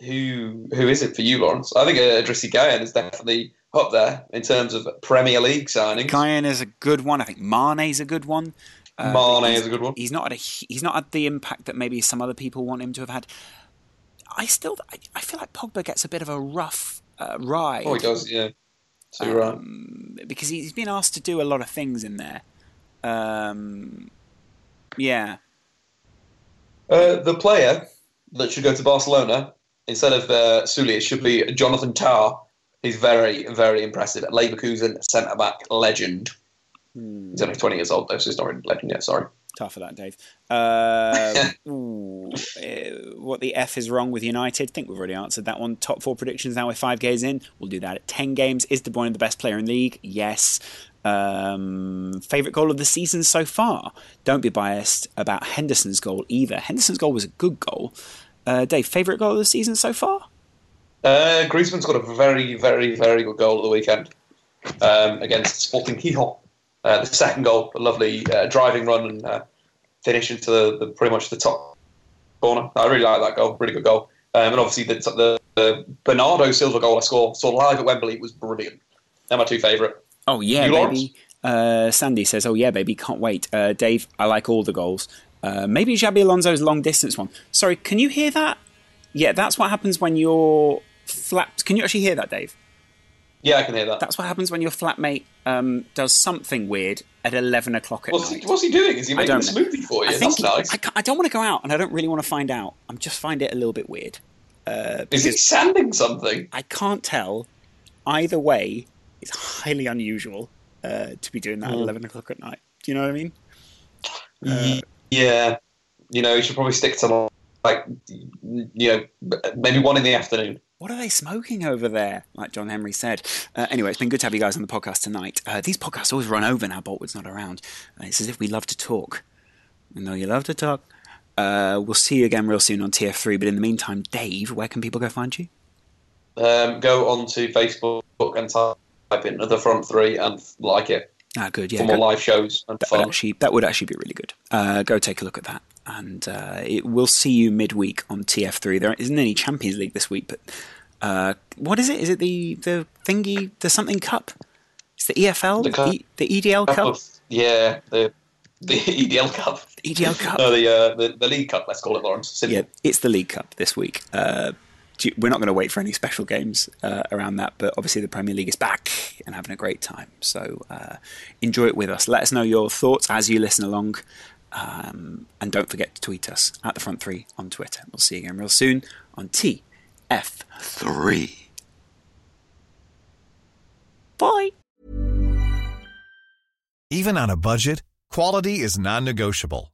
Who who is it for you, Lawrence? I think Idrissa Gueye is definitely up there in terms of Premier League signings. Gueye is a good one. I think Mane's a good one. Uh, Mane is a good one. He's not had a, he's not had the impact that maybe some other people want him to have had. I still I, I feel like Pogba gets a bit of a rough uh, ride. Oh, he does, yeah. So you're um, right. Because he's been asked to do a lot of things in there. Um, yeah. Uh, the player that should go to Barcelona instead of uh, it should be Jonathan Tah. He's very, very impressive. Leverkusen centre back legend. Hmm. He's only 20 years old, though, so he's not really legend yet. Sorry. Tough for that, Dave. Uh, ooh, what the F is wrong with United? I think we've already answered that one. Top four predictions now with five games in. We'll do that at 10 games. Is De Bruyne the best player in the league? Yes. Um, favorite goal of the season so far? Don't be biased about Henderson's goal either. Henderson's goal was a good goal. Uh, Dave, favorite goal of the season so far? Uh, Griezmann's got a very, very, very good goal at the weekend um, against Sporting Gijón. Uh, the second goal, a lovely uh, driving run and uh, finish into the, the, pretty much the top corner. I really like that goal, really good goal. Um, and obviously the, the, the, Bernardo Silva goal I saw, saw live at Wembley was brilliant. They're my two favourite. Oh yeah, you, baby. Uh, Sandy says, "Oh yeah, baby, can't wait." Uh, Dave, I like all the goals. Uh, maybe Xabi Alonso's long distance one. Sorry, can you hear that? Yeah, that's what happens when you're flapped. Can you actually hear that, Dave? Yeah, I can hear that. That's what happens when your flatmate um, does something weird at 11 o'clock at what's night. He, what's he doing? Is he making a smoothie for you? I think That's nice. I, I, don't want to go out and I don't really want to find out. I just find it a little bit weird. Uh, Is he sanding something? I can't tell. Either way, it's highly unusual uh, to be doing that mm. at 11 o'clock at night. Do you know what I mean? Uh, yeah. You know, you should probably stick to like, you know, maybe one in the afternoon what are they smoking over there? Like John Henry said. Uh, anyway, it's been good to have you guys on the podcast tonight. Uh, these podcasts always run over now Boultwood's not around. Uh, it's as if we love to talk. I know you love to talk. Uh, we'll see you again real soon on TF3. But in the meantime, Dave, where can people go find you? Um, go on to Facebook and type in the front three and like it. Ah, good. Yeah, for more go, live shows and that fun. Would actually, that would actually be really good. Uh, go take a look at that and uh, it, we'll see you midweek on TF3. There isn't any Champions League this week, but uh, what is it? Is it the the thingy, the something cup? It's the EFL, the, cup, e, the EDL cup. Of, yeah, the the EDL Cup. The EDL Cup. no, the, uh, the the League Cup. Let's call it, Lawrence. Yeah, it's the League Cup this week. Uh, we're not going to wait for any special games uh, around that, but obviously the Premier League is back and having a great time. So uh, enjoy it with us. Let us know your thoughts as you listen along. Um, and don't forget to tweet us at the front three on Twitter. We'll see you again real soon on TF3. Bye. Even on a budget, quality is non negotiable.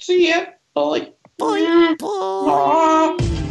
See ya. Bye. Bye. Bye.